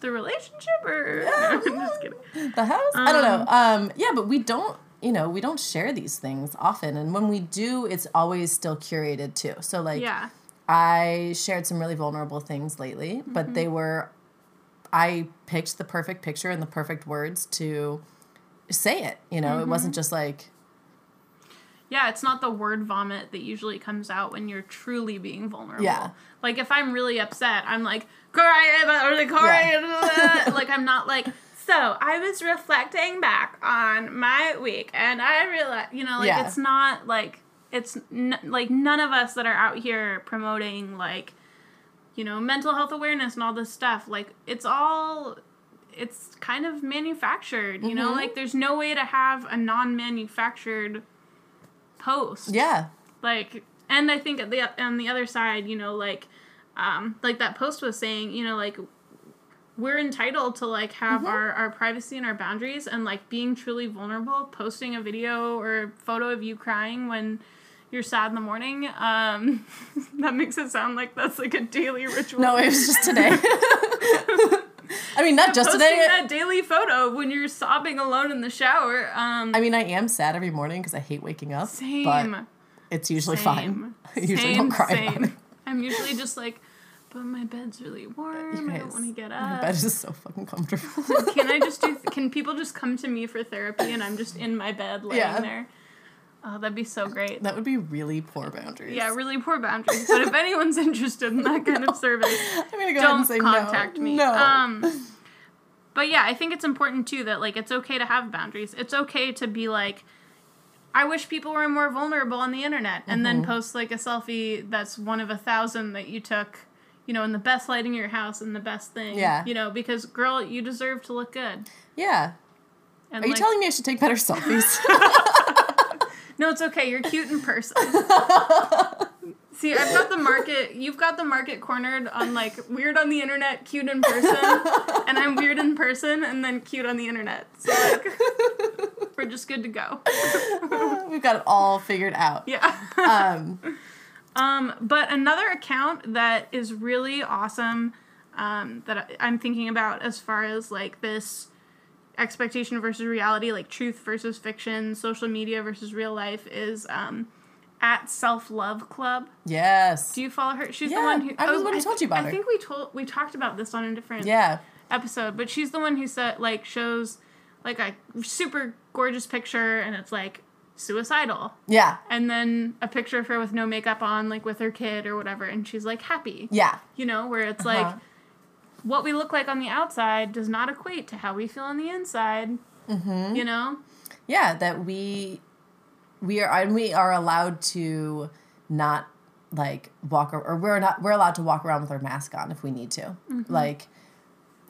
A: The relationship, or I'm just kidding.
B: the house? I don't know. Um, yeah, but we don't, you know, we don't share these things often. And when we do, it's always still curated too. So, like,
A: Yeah.
B: I shared some really vulnerable things lately, but they mm-hmm. were, I picked the perfect picture and the perfect words to say it. You know, it mm-hmm. wasn't just like,
A: Yeah, it's not the word vomit that usually comes out when you're truly being vulnerable.
B: Yeah.
A: Like if I'm really upset, I'm like crying or like crying. (laughs) like I'm not like. So I was reflecting back on my week, and I realized, you know, like
B: Yeah.
A: it's not like it's n- like none of us that are out here promoting like, you know, mental health awareness and all this stuff. Like it's all it's kind of manufactured, you know,
B: Mhm.
A: like there's no way to have a non-manufactured post.
B: yeah,
A: Like and I think at the on the other side, you know, like um like that post was saying, you know, like we're entitled to like have our, our privacy and our boundaries and like being truly vulnerable, posting a video or photo of you crying when you're sad in the morning. Um (laughs) that makes it sound like that's like a daily ritual.
B: no, it was just today. (laughs) (laughs) I mean, not just
A: posting
B: today.
A: that daily photo when you're sobbing alone in the shower. Um
B: I mean, I am sad every morning because I hate waking up.
A: same.
B: But it's usually
A: Same.
B: fine. I usually
A: Same,
B: don't cry
A: same. I'm usually just like, but my bed's really warm. I don't want to get up.
B: My bed is so fucking comfortable.
A: Can I just do? Can people just come to me for therapy and I'm just in my bed laying
B: Yeah.
A: there? Oh, that'd be so great.
B: that would be really poor boundaries.
A: Yeah, really poor boundaries. But if anyone's (laughs) interested in that kind of (laughs) service,
B: I'm gonna go ahead
A: don't
B: say
A: contact
B: no.
A: me.
B: No.
A: Um, (laughs) but yeah, I think it's important too that like it's okay to have boundaries. It's okay to be like, I wish people were more vulnerable on the internet, and
B: Mm-hmm.
A: then post like a selfie that's one of a thousand that you took, you know, in the best lighting of your house and the best thing.
B: Yeah.
A: You know, because girl, you deserve to look good.
B: yeah.
A: And
B: Are you telling me I should take better selfies?
A: No, it's okay. You're cute in person. (laughs) See, I've got the market. You've got the market cornered on like weird on the internet, cute in person, and I'm weird in person and then cute on the internet. So like, we're just good to go. (laughs)
B: We've got it all figured out.
A: Yeah.
B: Um, (laughs)
A: Um, but another account that is really awesome um, that I'm thinking about as far as like this expectation versus reality, like truth versus fiction, social media versus real life, is um, at Self Love Club.
B: yes.
A: Do you follow her? She's the one who
B: I was the one who told you about
A: I
B: her.
A: think we told we talked about this on a different
B: Yeah.
A: episode, but she's the one who said like shows like a super gorgeous picture and it's like suicidal
B: Yeah.
A: and then a picture of her with no makeup on like with her kid or whatever and she's like happy
B: Yeah.
A: you know where it's
B: Uh-huh.
A: like what we look like on the outside does not equate to how we feel on the inside
B: Mm-hmm.
A: you know
B: yeah, that we we are and we are allowed to not like walk or we're not we're allowed to walk around with our mask on if we need to. Like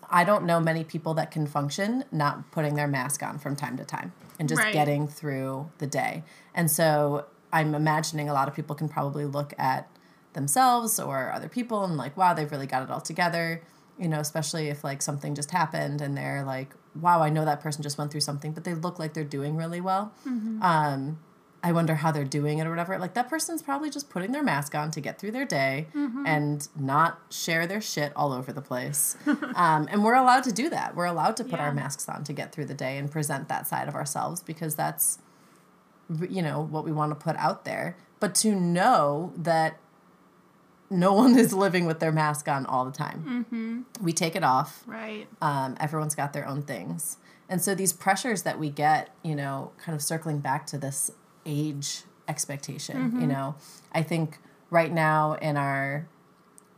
B: I don't know many people that can function not putting their mask on from time to time and just
A: Right.
B: getting through the day. And so I'm imagining a lot of people can probably look at themselves or other people and like, wow, they've really got it all together. You know, especially if like something just happened and they're like, wow, I know that person just went through something, but they look like they're doing really well. Um, I wonder how they're doing it or whatever. Like that person's probably just putting their mask on to get through their day and not share their shit all over the place. (laughs) um, and we're allowed to do that. We're allowed to put
A: Yeah.
B: our masks on to get through the day and present that side of ourselves because that's you know what we want to put out there. But to know that no one is living with their mask on all the time. We take it off.
A: Right.
B: um, everyone's got their own things. And so these pressures that we get you know kind of circling back to this age expectation you know i think right now in our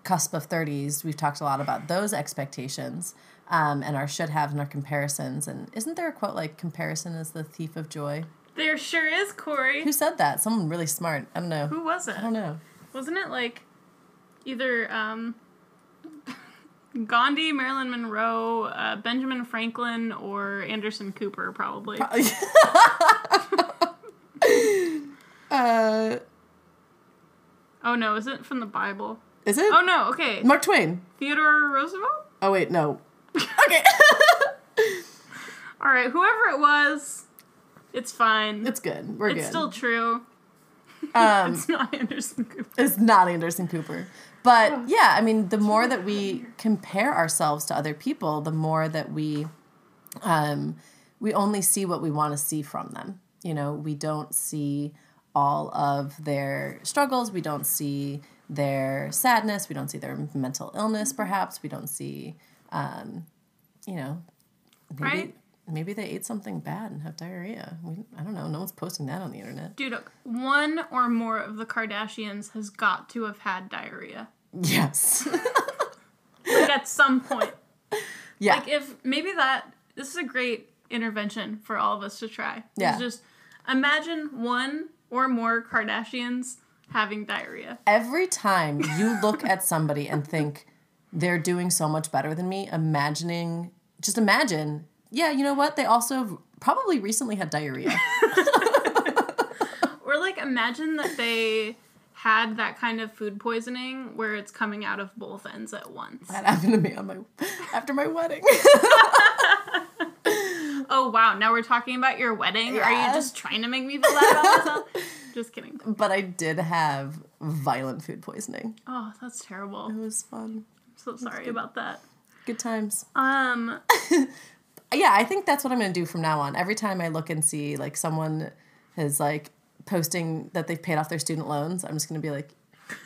B: cusp of 30s we've talked a lot about those expectations um, and our should have and our comparisons. And isn't there a quote like comparison is the thief of joy
A: There sure is, Corey.
B: who said that? Someone really smart. I don't know.
A: Who was it?
B: i don't know.
A: Wasn't it like either um, (laughs) Gandhi, Marilyn Monroe, uh, Benjamin Franklin, or Anderson Cooper? Probably. (laughs)
B: uh,
A: oh no, is it from the Bible?
B: is it
A: Oh no. Okay.
B: mark twain
A: Theodore Roosevelt.
B: oh wait no (laughs) okay
A: All right. Whoever it was, it's fine.
B: it's good we're
A: It's
B: good
A: still true.
B: um,
A: It's not Anderson Cooper.
B: It's not Anderson Cooper. But yeah, I mean, the more that we compare ourselves to other people, the more that we um, we only see what we want to see from them. You know, we don't see all of their struggles. We don't see their sadness. We don't see their mental illness. Perhaps we don't see, um, you know, maybe
A: Right.
B: Maybe they ate something bad and have diarrhea. We, I don't know. No one's posting that on the internet.
A: Dude, one or more of the Kardashians has got to have had diarrhea.
B: Yes. (laughs)
A: Like at some point. (laughs)
B: yeah.
A: Like if maybe that this is a great intervention for all of us to try.
B: Yeah.
A: Just imagine one or more Kardashians having diarrhea.
B: every time you look at somebody and think they're doing so much better than me, imagining, just imagine, yeah, you know what? They also probably recently had diarrhea. (laughs) (laughs)
A: Or like imagine that they had that kind of food poisoning where it's coming out of both ends at once.
B: that happened to me on my after my wedding. (laughs)
A: Oh wow, now we're talking about your wedding. Are you just trying to make me feel bad about myself? just kidding.
B: but I did have violent food poisoning.
A: Oh, that's terrible.
B: It was fun.
A: I'm so sorry about that.
B: Good times.
A: Um
B: Yeah, I think that's what I'm going to do from now on. Every time I look and see like someone is like posting that they've paid off their student loans, I'm just going to be like,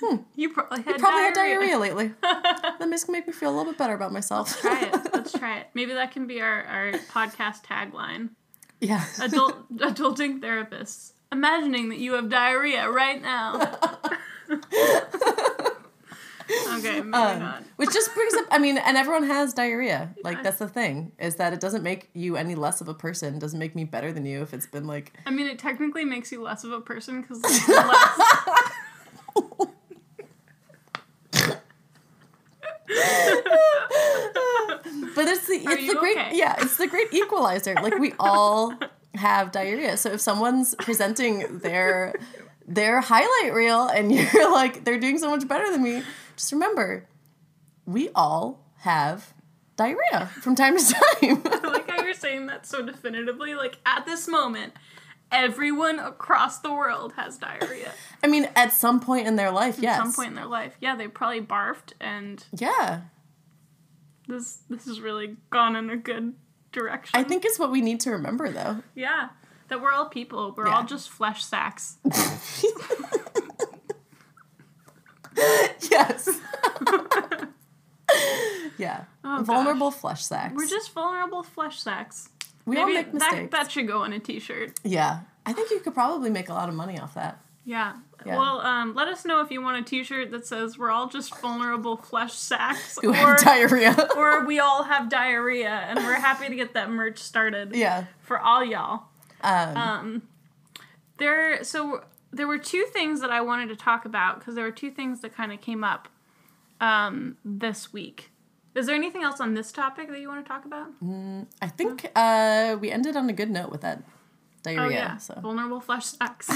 B: hmm, (laughs)
A: you probably had
B: probably
A: diarrhea.
B: had diarrhea lately. (laughs) that makes make me feel a little bit better about myself.
A: Try it. (laughs) Let's try it. Maybe that can be our, our podcast tagline.
B: yeah.
A: Adult adulting therapists. Imagining that you have diarrhea right now. Okay, (laughs)
B: Um. Which just brings up, I mean, and everyone has diarrhea. Like, that's the thing, is that it doesn't make you any less of a person. It doesn't make me better than you if it's been like,
A: I mean, it technically makes you less of a person because (laughs) less.
B: but it's the, it's the great,
A: okay?
B: yeah, it's the great equalizer. Like, we all have diarrhea. So if someone's presenting their, their highlight reel and you're like, they're doing so much better than me, just remember, we all have diarrhea from time to time. (laughs)
A: I like how you're saying that so definitively. Like, at this moment, everyone across the world has diarrhea.
B: I mean, at some point in their life, yes.
A: At some point in their life. Yeah, they probably barfed and
B: Yeah.
A: this this has really gone in a good direction.
B: I think it's what we need to remember, though.
A: Yeah. That we're all people. We're
B: Yeah.
A: all just flesh sacks. (laughs) (laughs) (laughs)
B: yes. (laughs) yeah.
A: Oh,
B: Vulnerable flesh sacks.
A: We're just vulnerable flesh sacks.
B: we all make
A: that,
B: mistakes.
A: that should go on a t shirt.
B: yeah. I think you could probably make a lot of money off that.
A: Yeah.
B: Yeah.
A: Well, um, let us know if you want a t shirt that says we're all just vulnerable flesh sacks. (laughs)
B: Who have diarrhea.
A: or we all have diarrhea and we're happy to get that merch started
B: yeah.
A: for all y'all. Um, there, so there were two things that I wanted to talk about because there were two things that kind of came up um, this week. Is there anything else on this topic that you want to talk about?
B: I think uh, we ended on a good note with that diarrhea.
A: Oh yeah,
B: So
A: vulnerable flesh sex.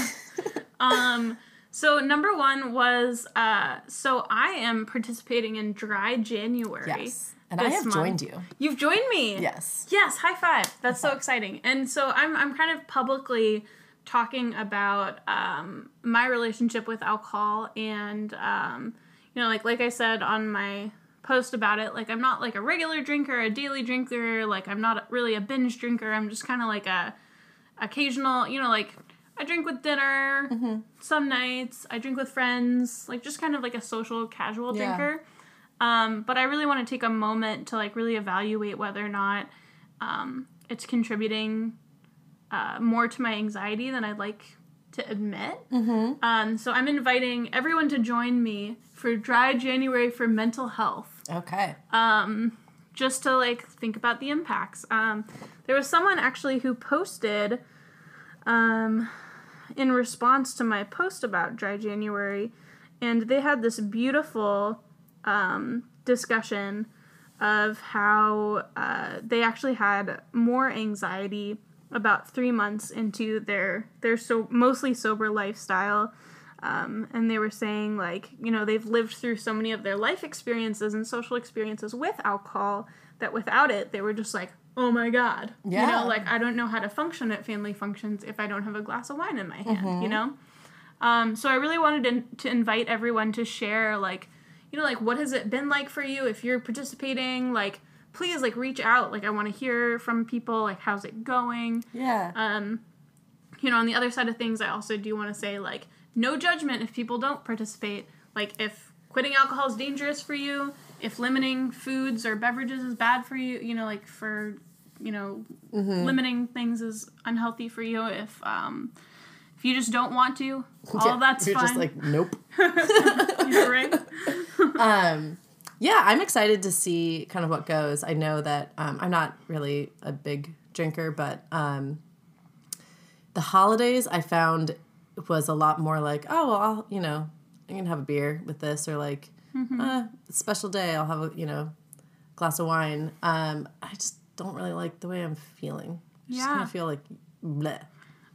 A: (laughs) um, so number one was uh, so I am participating in Dry January.
B: yes, and I have
A: month.
B: joined you.
A: You've joined me.
B: Yes.
A: Yes, high five. That's so exciting. And so I'm I'm kind of publicly talking about um, my relationship with alcohol and um, you know like like I said on my post about it like I'm not like a regular drinker, a daily drinker, like I'm not really a binge drinker. I'm just kind of like a occasional, you know, like I drink with dinner some nights. I drink with friends, like just kind of like a social casual
B: Yeah.
A: drinker. Um, but I really want to take a moment to like really evaluate whether or not um, it's contributing uh, more to my anxiety than I'd like to admit. Mm-hmm. Um, so I'm inviting everyone to join me for Dry January for mental health
B: Okay.
A: just to like think about the impacts. Um, there was someone actually who posted um, in response to my post about dry January, and they had this beautiful um, discussion of how uh, they actually had more anxiety about three months into their their so mostly sober lifestyle. Um, and they were saying like you know they've lived through so many of their life experiences and social experiences with alcohol that without it they were just like oh my god.
B: Yeah.
A: you know like i don't know how to function at family functions if i don't have a glass of wine in my hand you know? Um, so i really wanted to, to invite everyone to share like you know like what has it been like for you if you're participating? Like please like reach out like i want to hear from people like how's it going
B: Yeah.
A: um, you know, on the other side of things, I also do want to say like no judgment if people don't participate. Like if quitting alcohol is dangerous for you, if limiting foods or beverages is bad for you, you know, like for you know, limiting things is unhealthy for you. If um, if you just don't want to, (laughs) all
B: Yeah,
A: that's
B: You're
A: fine.
B: just like nope. (laughs)
A: You're right. (laughs)
B: um, yeah, I'm excited to see kind of what goes. I know that um, I'm not really a big drinker, but um, the holidays I found was a lot more like, oh, well, I'll, you know, I'm going to have a beer with this, or like, uh, it's a special day, I'll have a, you know, glass of wine. Um, I just don't really like the way I'm feeling. I just kind
A: Yeah.
B: feel like, bleh.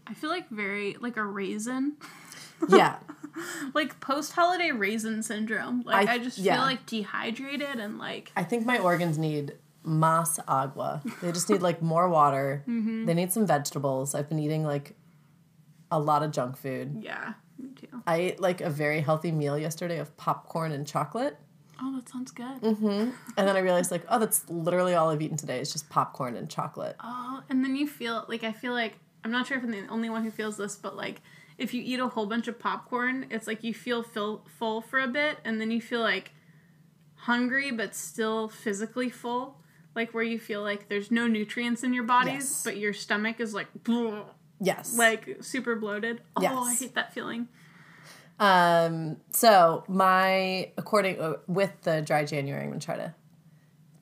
A: I feel like very like a raisin. (laughs)
B: Yeah, (laughs)
A: Like post holiday raisin syndrome. Like
B: I-
A: I, just
B: yeah.
A: feel like dehydrated and like
B: I think my organs need mas agua. They just need like more water. Mm-hmm. They need some vegetables. I've been eating like a lot of junk food.
A: yeah, me too.
B: I ate like a very healthy meal yesterday of popcorn and chocolate.
A: Oh, that sounds good. Mm-hmm.
B: And then I realized like, oh, that's literally all I've eaten today is just popcorn and chocolate.
A: Oh, and then you feel like I feel like I'm not sure if I'm the only one who feels this, but like if you eat a whole bunch of popcorn, it's like you feel fill, full for a bit, and then you feel like hungry but still physically full, like where you feel like there's no nutrients in your bodies,
B: Yes.
A: but your stomach is like
B: Yes.
A: like super bloated. Oh, I hate that feeling.
B: Um, so my according uh, with the dry January, I'm gonna try to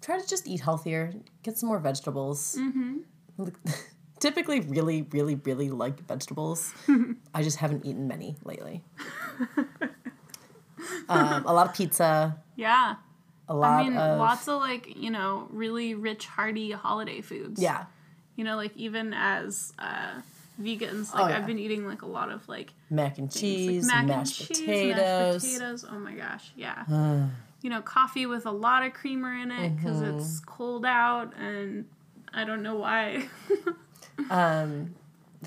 B: try to just eat healthier, get some more vegetables. Mm-hmm. (laughs) Typically, really, really, really like vegetables. (laughs) I just haven't eaten many lately. um, a lot of pizza,
A: Yeah.
B: a lot
A: I mean,
B: of
A: lots of like, you know, really rich, hearty holiday foods.
B: yeah,
A: You know, like even as uh, vegans,
B: Oh,
A: like
B: yeah.
A: I've been eating like a lot of like
B: mac and
A: things,
B: cheese,
A: like mac
B: mashed
A: and cheese,
B: potatoes.
A: mashed potatoes. Oh my gosh, yeah. (sighs) you know, coffee with a lot of creamer in it because
B: Mm-hmm.
A: it's cold out, and I don't know why. (laughs)
B: Um,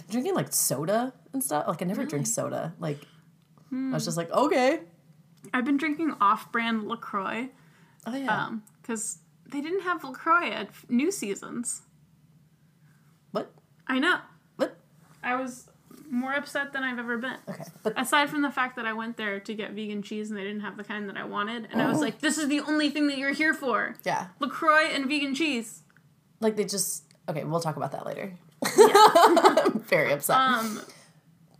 B: drinking like soda and stuff. Like I never drink soda. Like I was just like, okay,
A: I've been drinking off-brand Lacroix
B: oh yeah,
A: because they didn't have Lacroix at New Seasons.
B: what,
A: I know.
B: what?
A: I was more upset than I've ever been.
B: Okay, but
A: Aside from the fact that I went there to get vegan cheese and they didn't have the kind that I wanted, and I
B: Oh.
A: was like, "This is the only thing that you're here for:
B: yeah,
A: Lacroix and vegan cheese."
B: like they just okay. We'll talk about that later. I'm (laughs) (laughs) very upset.
A: Um,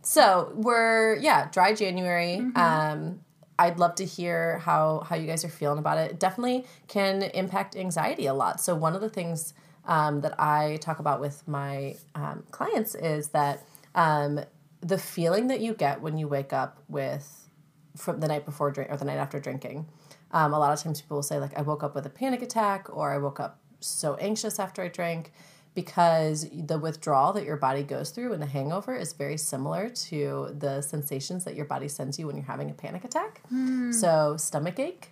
B: So we're yeah, dry January.
A: Mm-hmm.
B: Um, I'd love to hear how how you guys are feeling about it. It definitely can impact anxiety a lot. So one of the things um, that I talk about with my um, clients is that um, the feeling that you get when you wake up with from the night before drink or the night after drinking. Um, a lot of times people will say like I woke up with a panic attack or I woke up so anxious after I drank because the withdrawal that your body goes through in a hangover is very similar to the sensations that your body sends you when you're having a panic attack. So stomach ache,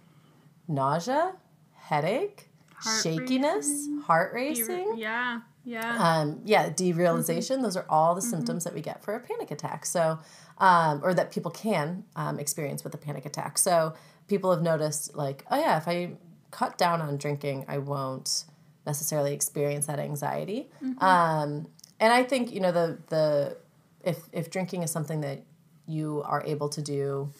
B: nausea, headache,
A: Heart
B: shakiness,
A: racing.
B: heart racing.
A: Yeah, yeah.
B: Um, yeah, derealization. Those are all the symptoms that we get for a panic attack. So, um, or that people can um, experience with a panic attack. So, people have noticed, like, oh yeah, if I cut down on drinking, I won't necessarily experience that anxiety. Um, and I think you know the the if if drinking is something that you are able to do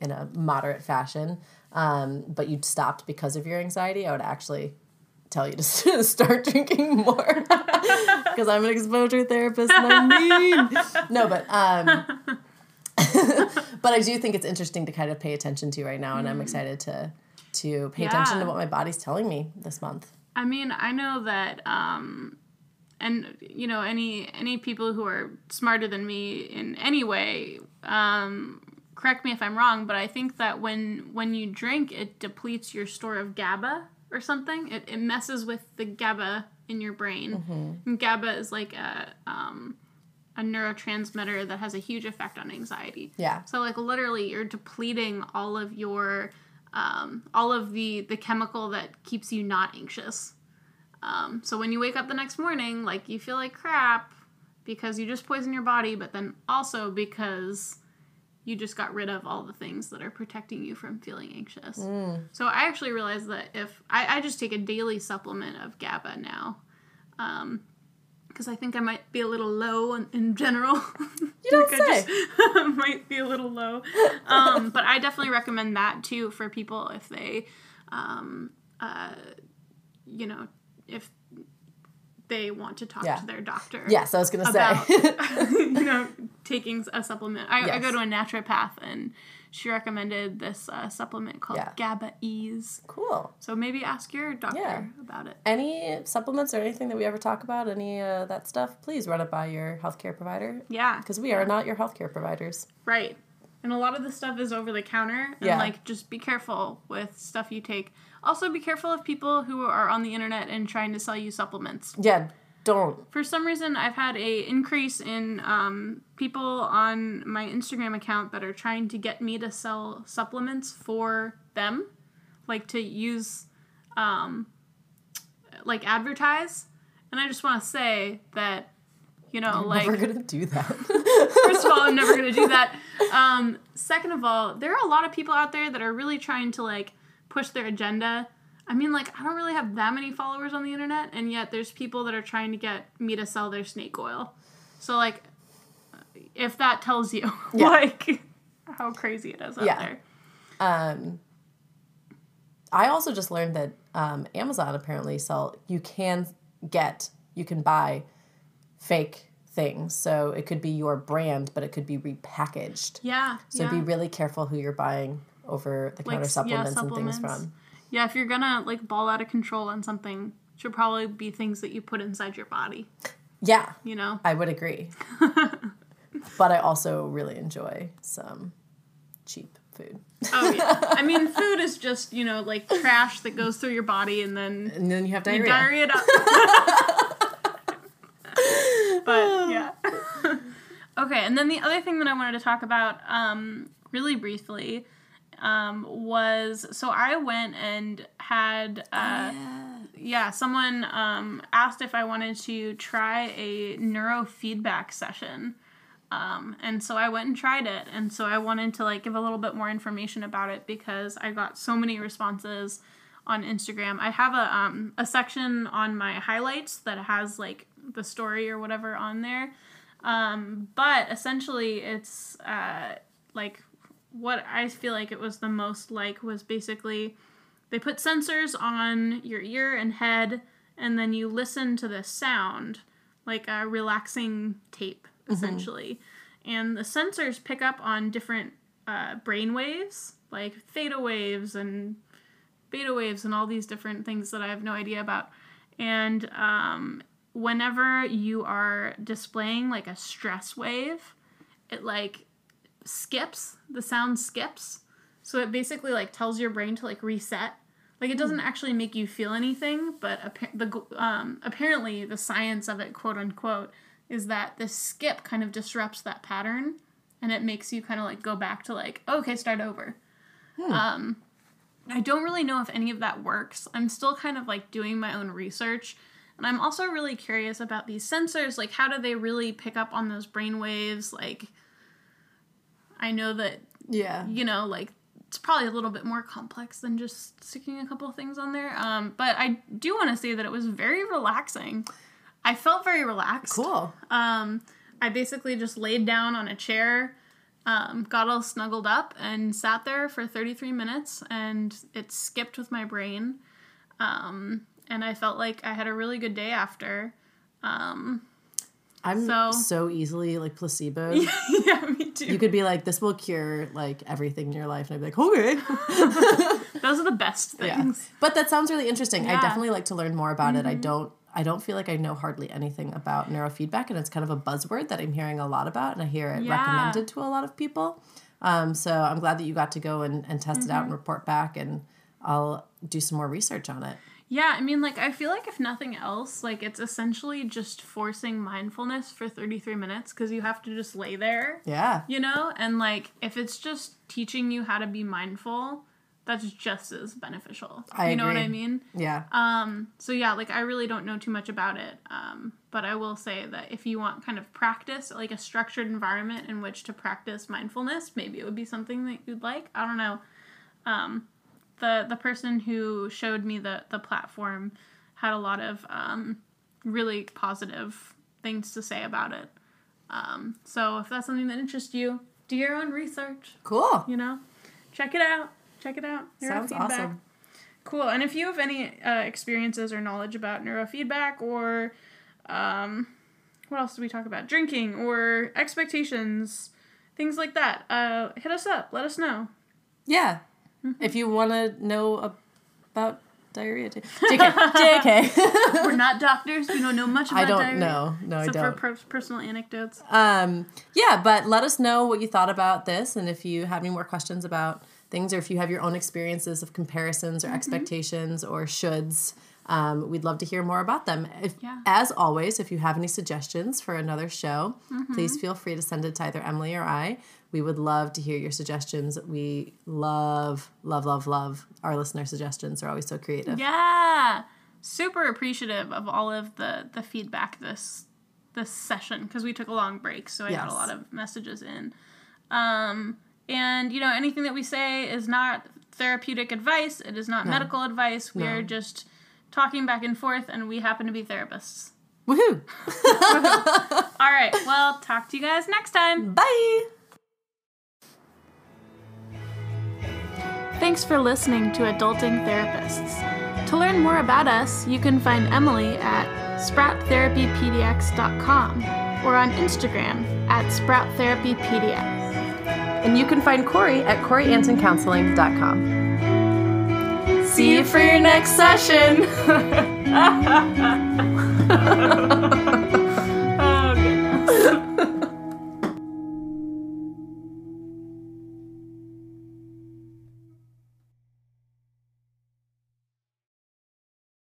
B: in a moderate fashion, um, but you stopped because of your anxiety, I would actually tell you to (laughs) start drinking more (laughs) because I'm an exposure therapist and I mean (laughs) no, but um, but I do think it's interesting to kind of pay attention to right now, and I'm excited to to pay attention to what my body's telling me this month.
A: I mean, I know that, um, and you know, any any people who are smarter than me in any way, um, correct me if I'm wrong, but I think that when when you drink, it depletes your store of GABA or something. It it messes with the GABA in your brain. And GABA is like a um, a neurotransmitter that has a huge effect on anxiety.
B: Yeah.
A: So like literally, you're depleting all of your um, all of the the chemical that keeps you not anxious. Um, so when you wake up the next morning, like you feel like crap because you just poisoned your body, but then also because you just got rid of all the things that are protecting you from feeling anxious. So I actually realized that if I, I just take a daily supplement of GABA now, because I think I might be a little low in, in general. (laughs)
B: You don't
A: Like, I
B: say. (laughs)
A: just might be a little low. Um, but I definitely recommend that too for people if they, um, uh, you know, if they want to talk
B: Yeah.
A: to their doctor.
B: Yes, I was gonna
A: About,
B: say. (laughs)
A: you know, taking a supplement. I, I go to a naturopath and she recommended this uh, supplement called
B: Yeah.
A: GABA Ease.
B: cool.
A: So maybe ask your doctor
B: Yeah.
A: about it.
B: Any supplements or anything that we ever talk about, any uh, that stuff, please run it by your healthcare provider
A: Yeah.
B: because we are not your healthcare providers.
A: Right. And a lot of the stuff is over the counter. And
B: Yeah.
A: like just be careful with stuff you take. Also be careful of people who are on the internet and trying to sell you supplements.
B: Yeah, don't.
A: For some reason I've had a increase in um, people on my Instagram account that are trying to get me to sell supplements for them. Like to use um, like advertise. And I just want to say that you know, like
B: We're gonna do that. (laughs)
A: First of all, I'm never gonna do that. (laughs) Um, second of all, there are a lot of people out there that are really trying to like push their agenda. I mean, like I don't really have that many followers on the internet, and yet there's people that are trying to get me to sell their snake oil. So like, if that tells you (laughs)
B: Yeah.
A: like how crazy it is out
B: Yeah.
A: there.
B: Um, I also just learned that um, Amazon apparently sell you can get you can buy fake things. So it could be your brand, but it could be repackaged.
A: Yeah.
B: So
A: yeah.
B: be really careful who you're buying over the counter
A: Like, yeah,
B: supplements, and things from.
A: Yeah, if you're gonna like ball out of control on something, it should probably be things that you put inside your body.
B: Yeah,
A: You know.
B: I would agree. (laughs) but I also really enjoy some cheap food.
A: Oh yeah. (laughs) I mean, food is just you know like trash that goes through your body and then
B: And then you have
A: you
B: diarrhea.
A: diarrhea it up. (laughs) but yeah. okay, and then the other thing that I wanted to talk about, um, really briefly, um, was so I went and had uh, yeah, someone um, asked if I wanted to try a neurofeedback session. Um, and so I went and tried it. And so I wanted to like give a little bit more information about it because I got so many responses on Instagram. I have a um, a section on my highlights that has like the story or whatever on there. Um, but essentially, it's uh, like what I feel like it was the most like was basically they put sensors on your ear and head, and then you listen to the sound like a relaxing tape, essentially. And the sensors pick up on different uh, brain waves, like theta waves and beta waves, and all these different things that I have no idea about. And um, whenever you are displaying like a stress wave, it like skips, the sound skips. So it basically like tells your brain to like reset. Like it doesn't actually make you feel anything, but appa- the um, apparently the science of it, quote unquote, is that this skip kind of disrupts that pattern, and it makes you kind of like go back to like okay, start over. Um, I don't really know if any of that works. I'm still kind of like doing my own research. And I'm also really curious about these sensors. Like, how do they really pick up on those brain waves? Like, I know that,
B: Yeah.
A: you know, like, it's probably a little bit more complex than just sticking a couple of things on there. Um, but I do want to say that it was very relaxing. I felt very relaxed.
B: Cool.
A: Um, I basically just laid down on a chair, um, got all snuggled up, and sat there for 33 minutes, and it skipped with my brain. Um, and I felt like I had a really good day after. Um,
B: I'm so,
A: So-
B: easily like placebo. (laughs)
A: yeah, me too.
B: You could be like, this will cure like everything in your life, and I'd be like, okay. (laughs)
A: Those are the best
B: yeah.
A: things.
B: But that sounds really interesting. I definitely like to learn more about it. I don't. I don't feel like I know hardly anything about neurofeedback, and it's kind of a buzzword that I'm hearing a lot about, and I hear it
A: Yeah.
B: recommended to a lot of people. Um, so I'm glad that you got to go and, and test it out and report back, and I'll do some more research on it.
A: Yeah, I mean, like, I feel like if nothing else, like, it's essentially just forcing mindfulness for 33 minutes because you have to just lay there.
B: Yeah.
A: you know and like if it's just teaching you how to be mindful that's just as beneficial
B: I
A: you know what i mean
B: Yeah.
A: um so yeah like i really don't know too much about it um but i will say that if you want kind of practice like a structured environment in which to practice mindfulness maybe it would be something that you'd like i don't know um the the person who showed me the the platform had a lot of um really positive things to say about it um, so if that's something that interests you, do your own research.
B: cool.
A: You know, check it out. Check it out.
B: Sounds awesome.
A: Cool. And if you have any uh, experiences or knowledge about neurofeedback or um, what else do we talk about? Drinking or expectations, things like that. Uh, hit us up. Let us know.
B: Yeah.
A: Mm-hmm.
B: If you want to know about diarrhea, too. JK. JK.
A: We're not doctors. We don't know much about
B: I don't
A: diarrhea,
B: know. No, I don't.
A: for per- personal anecdotes.
B: Um, yeah, but let us know what you thought about this, and if you have any more questions about things, or if you have your own experiences of comparisons or
A: Mm-hmm.
B: expectations or shoulds, um, we'd love to hear more about them. If,
A: Yeah.
B: As always, if you have any suggestions for another show,
A: Mm-hmm.
B: please feel free to send it to either Emily or I. We would love to hear your suggestions. We love, love, love, love our listener suggestions. They're always so creative.
A: Yeah, super appreciative of all of the the feedback this this session because we took a long break, so I got a lot of messages in. Um, and you know, anything that we say is not therapeutic advice. It is not medical advice. We
B: No.
A: are just talking back and forth, and we happen to be therapists.
B: Woohoo! (laughs)
A: All right, well, talk to you guys next time.
B: Bye!
A: Thanks for listening to Adulting Therapists. To learn more about us, you can find Emily at sprouttherapypdx.com or on Instagram at sprouttherapypdx.
B: And you can find Corey at CoreyAnsonCounseling.com.
A: See you for your next session. (laughs) (laughs) oh, goodness. (laughs)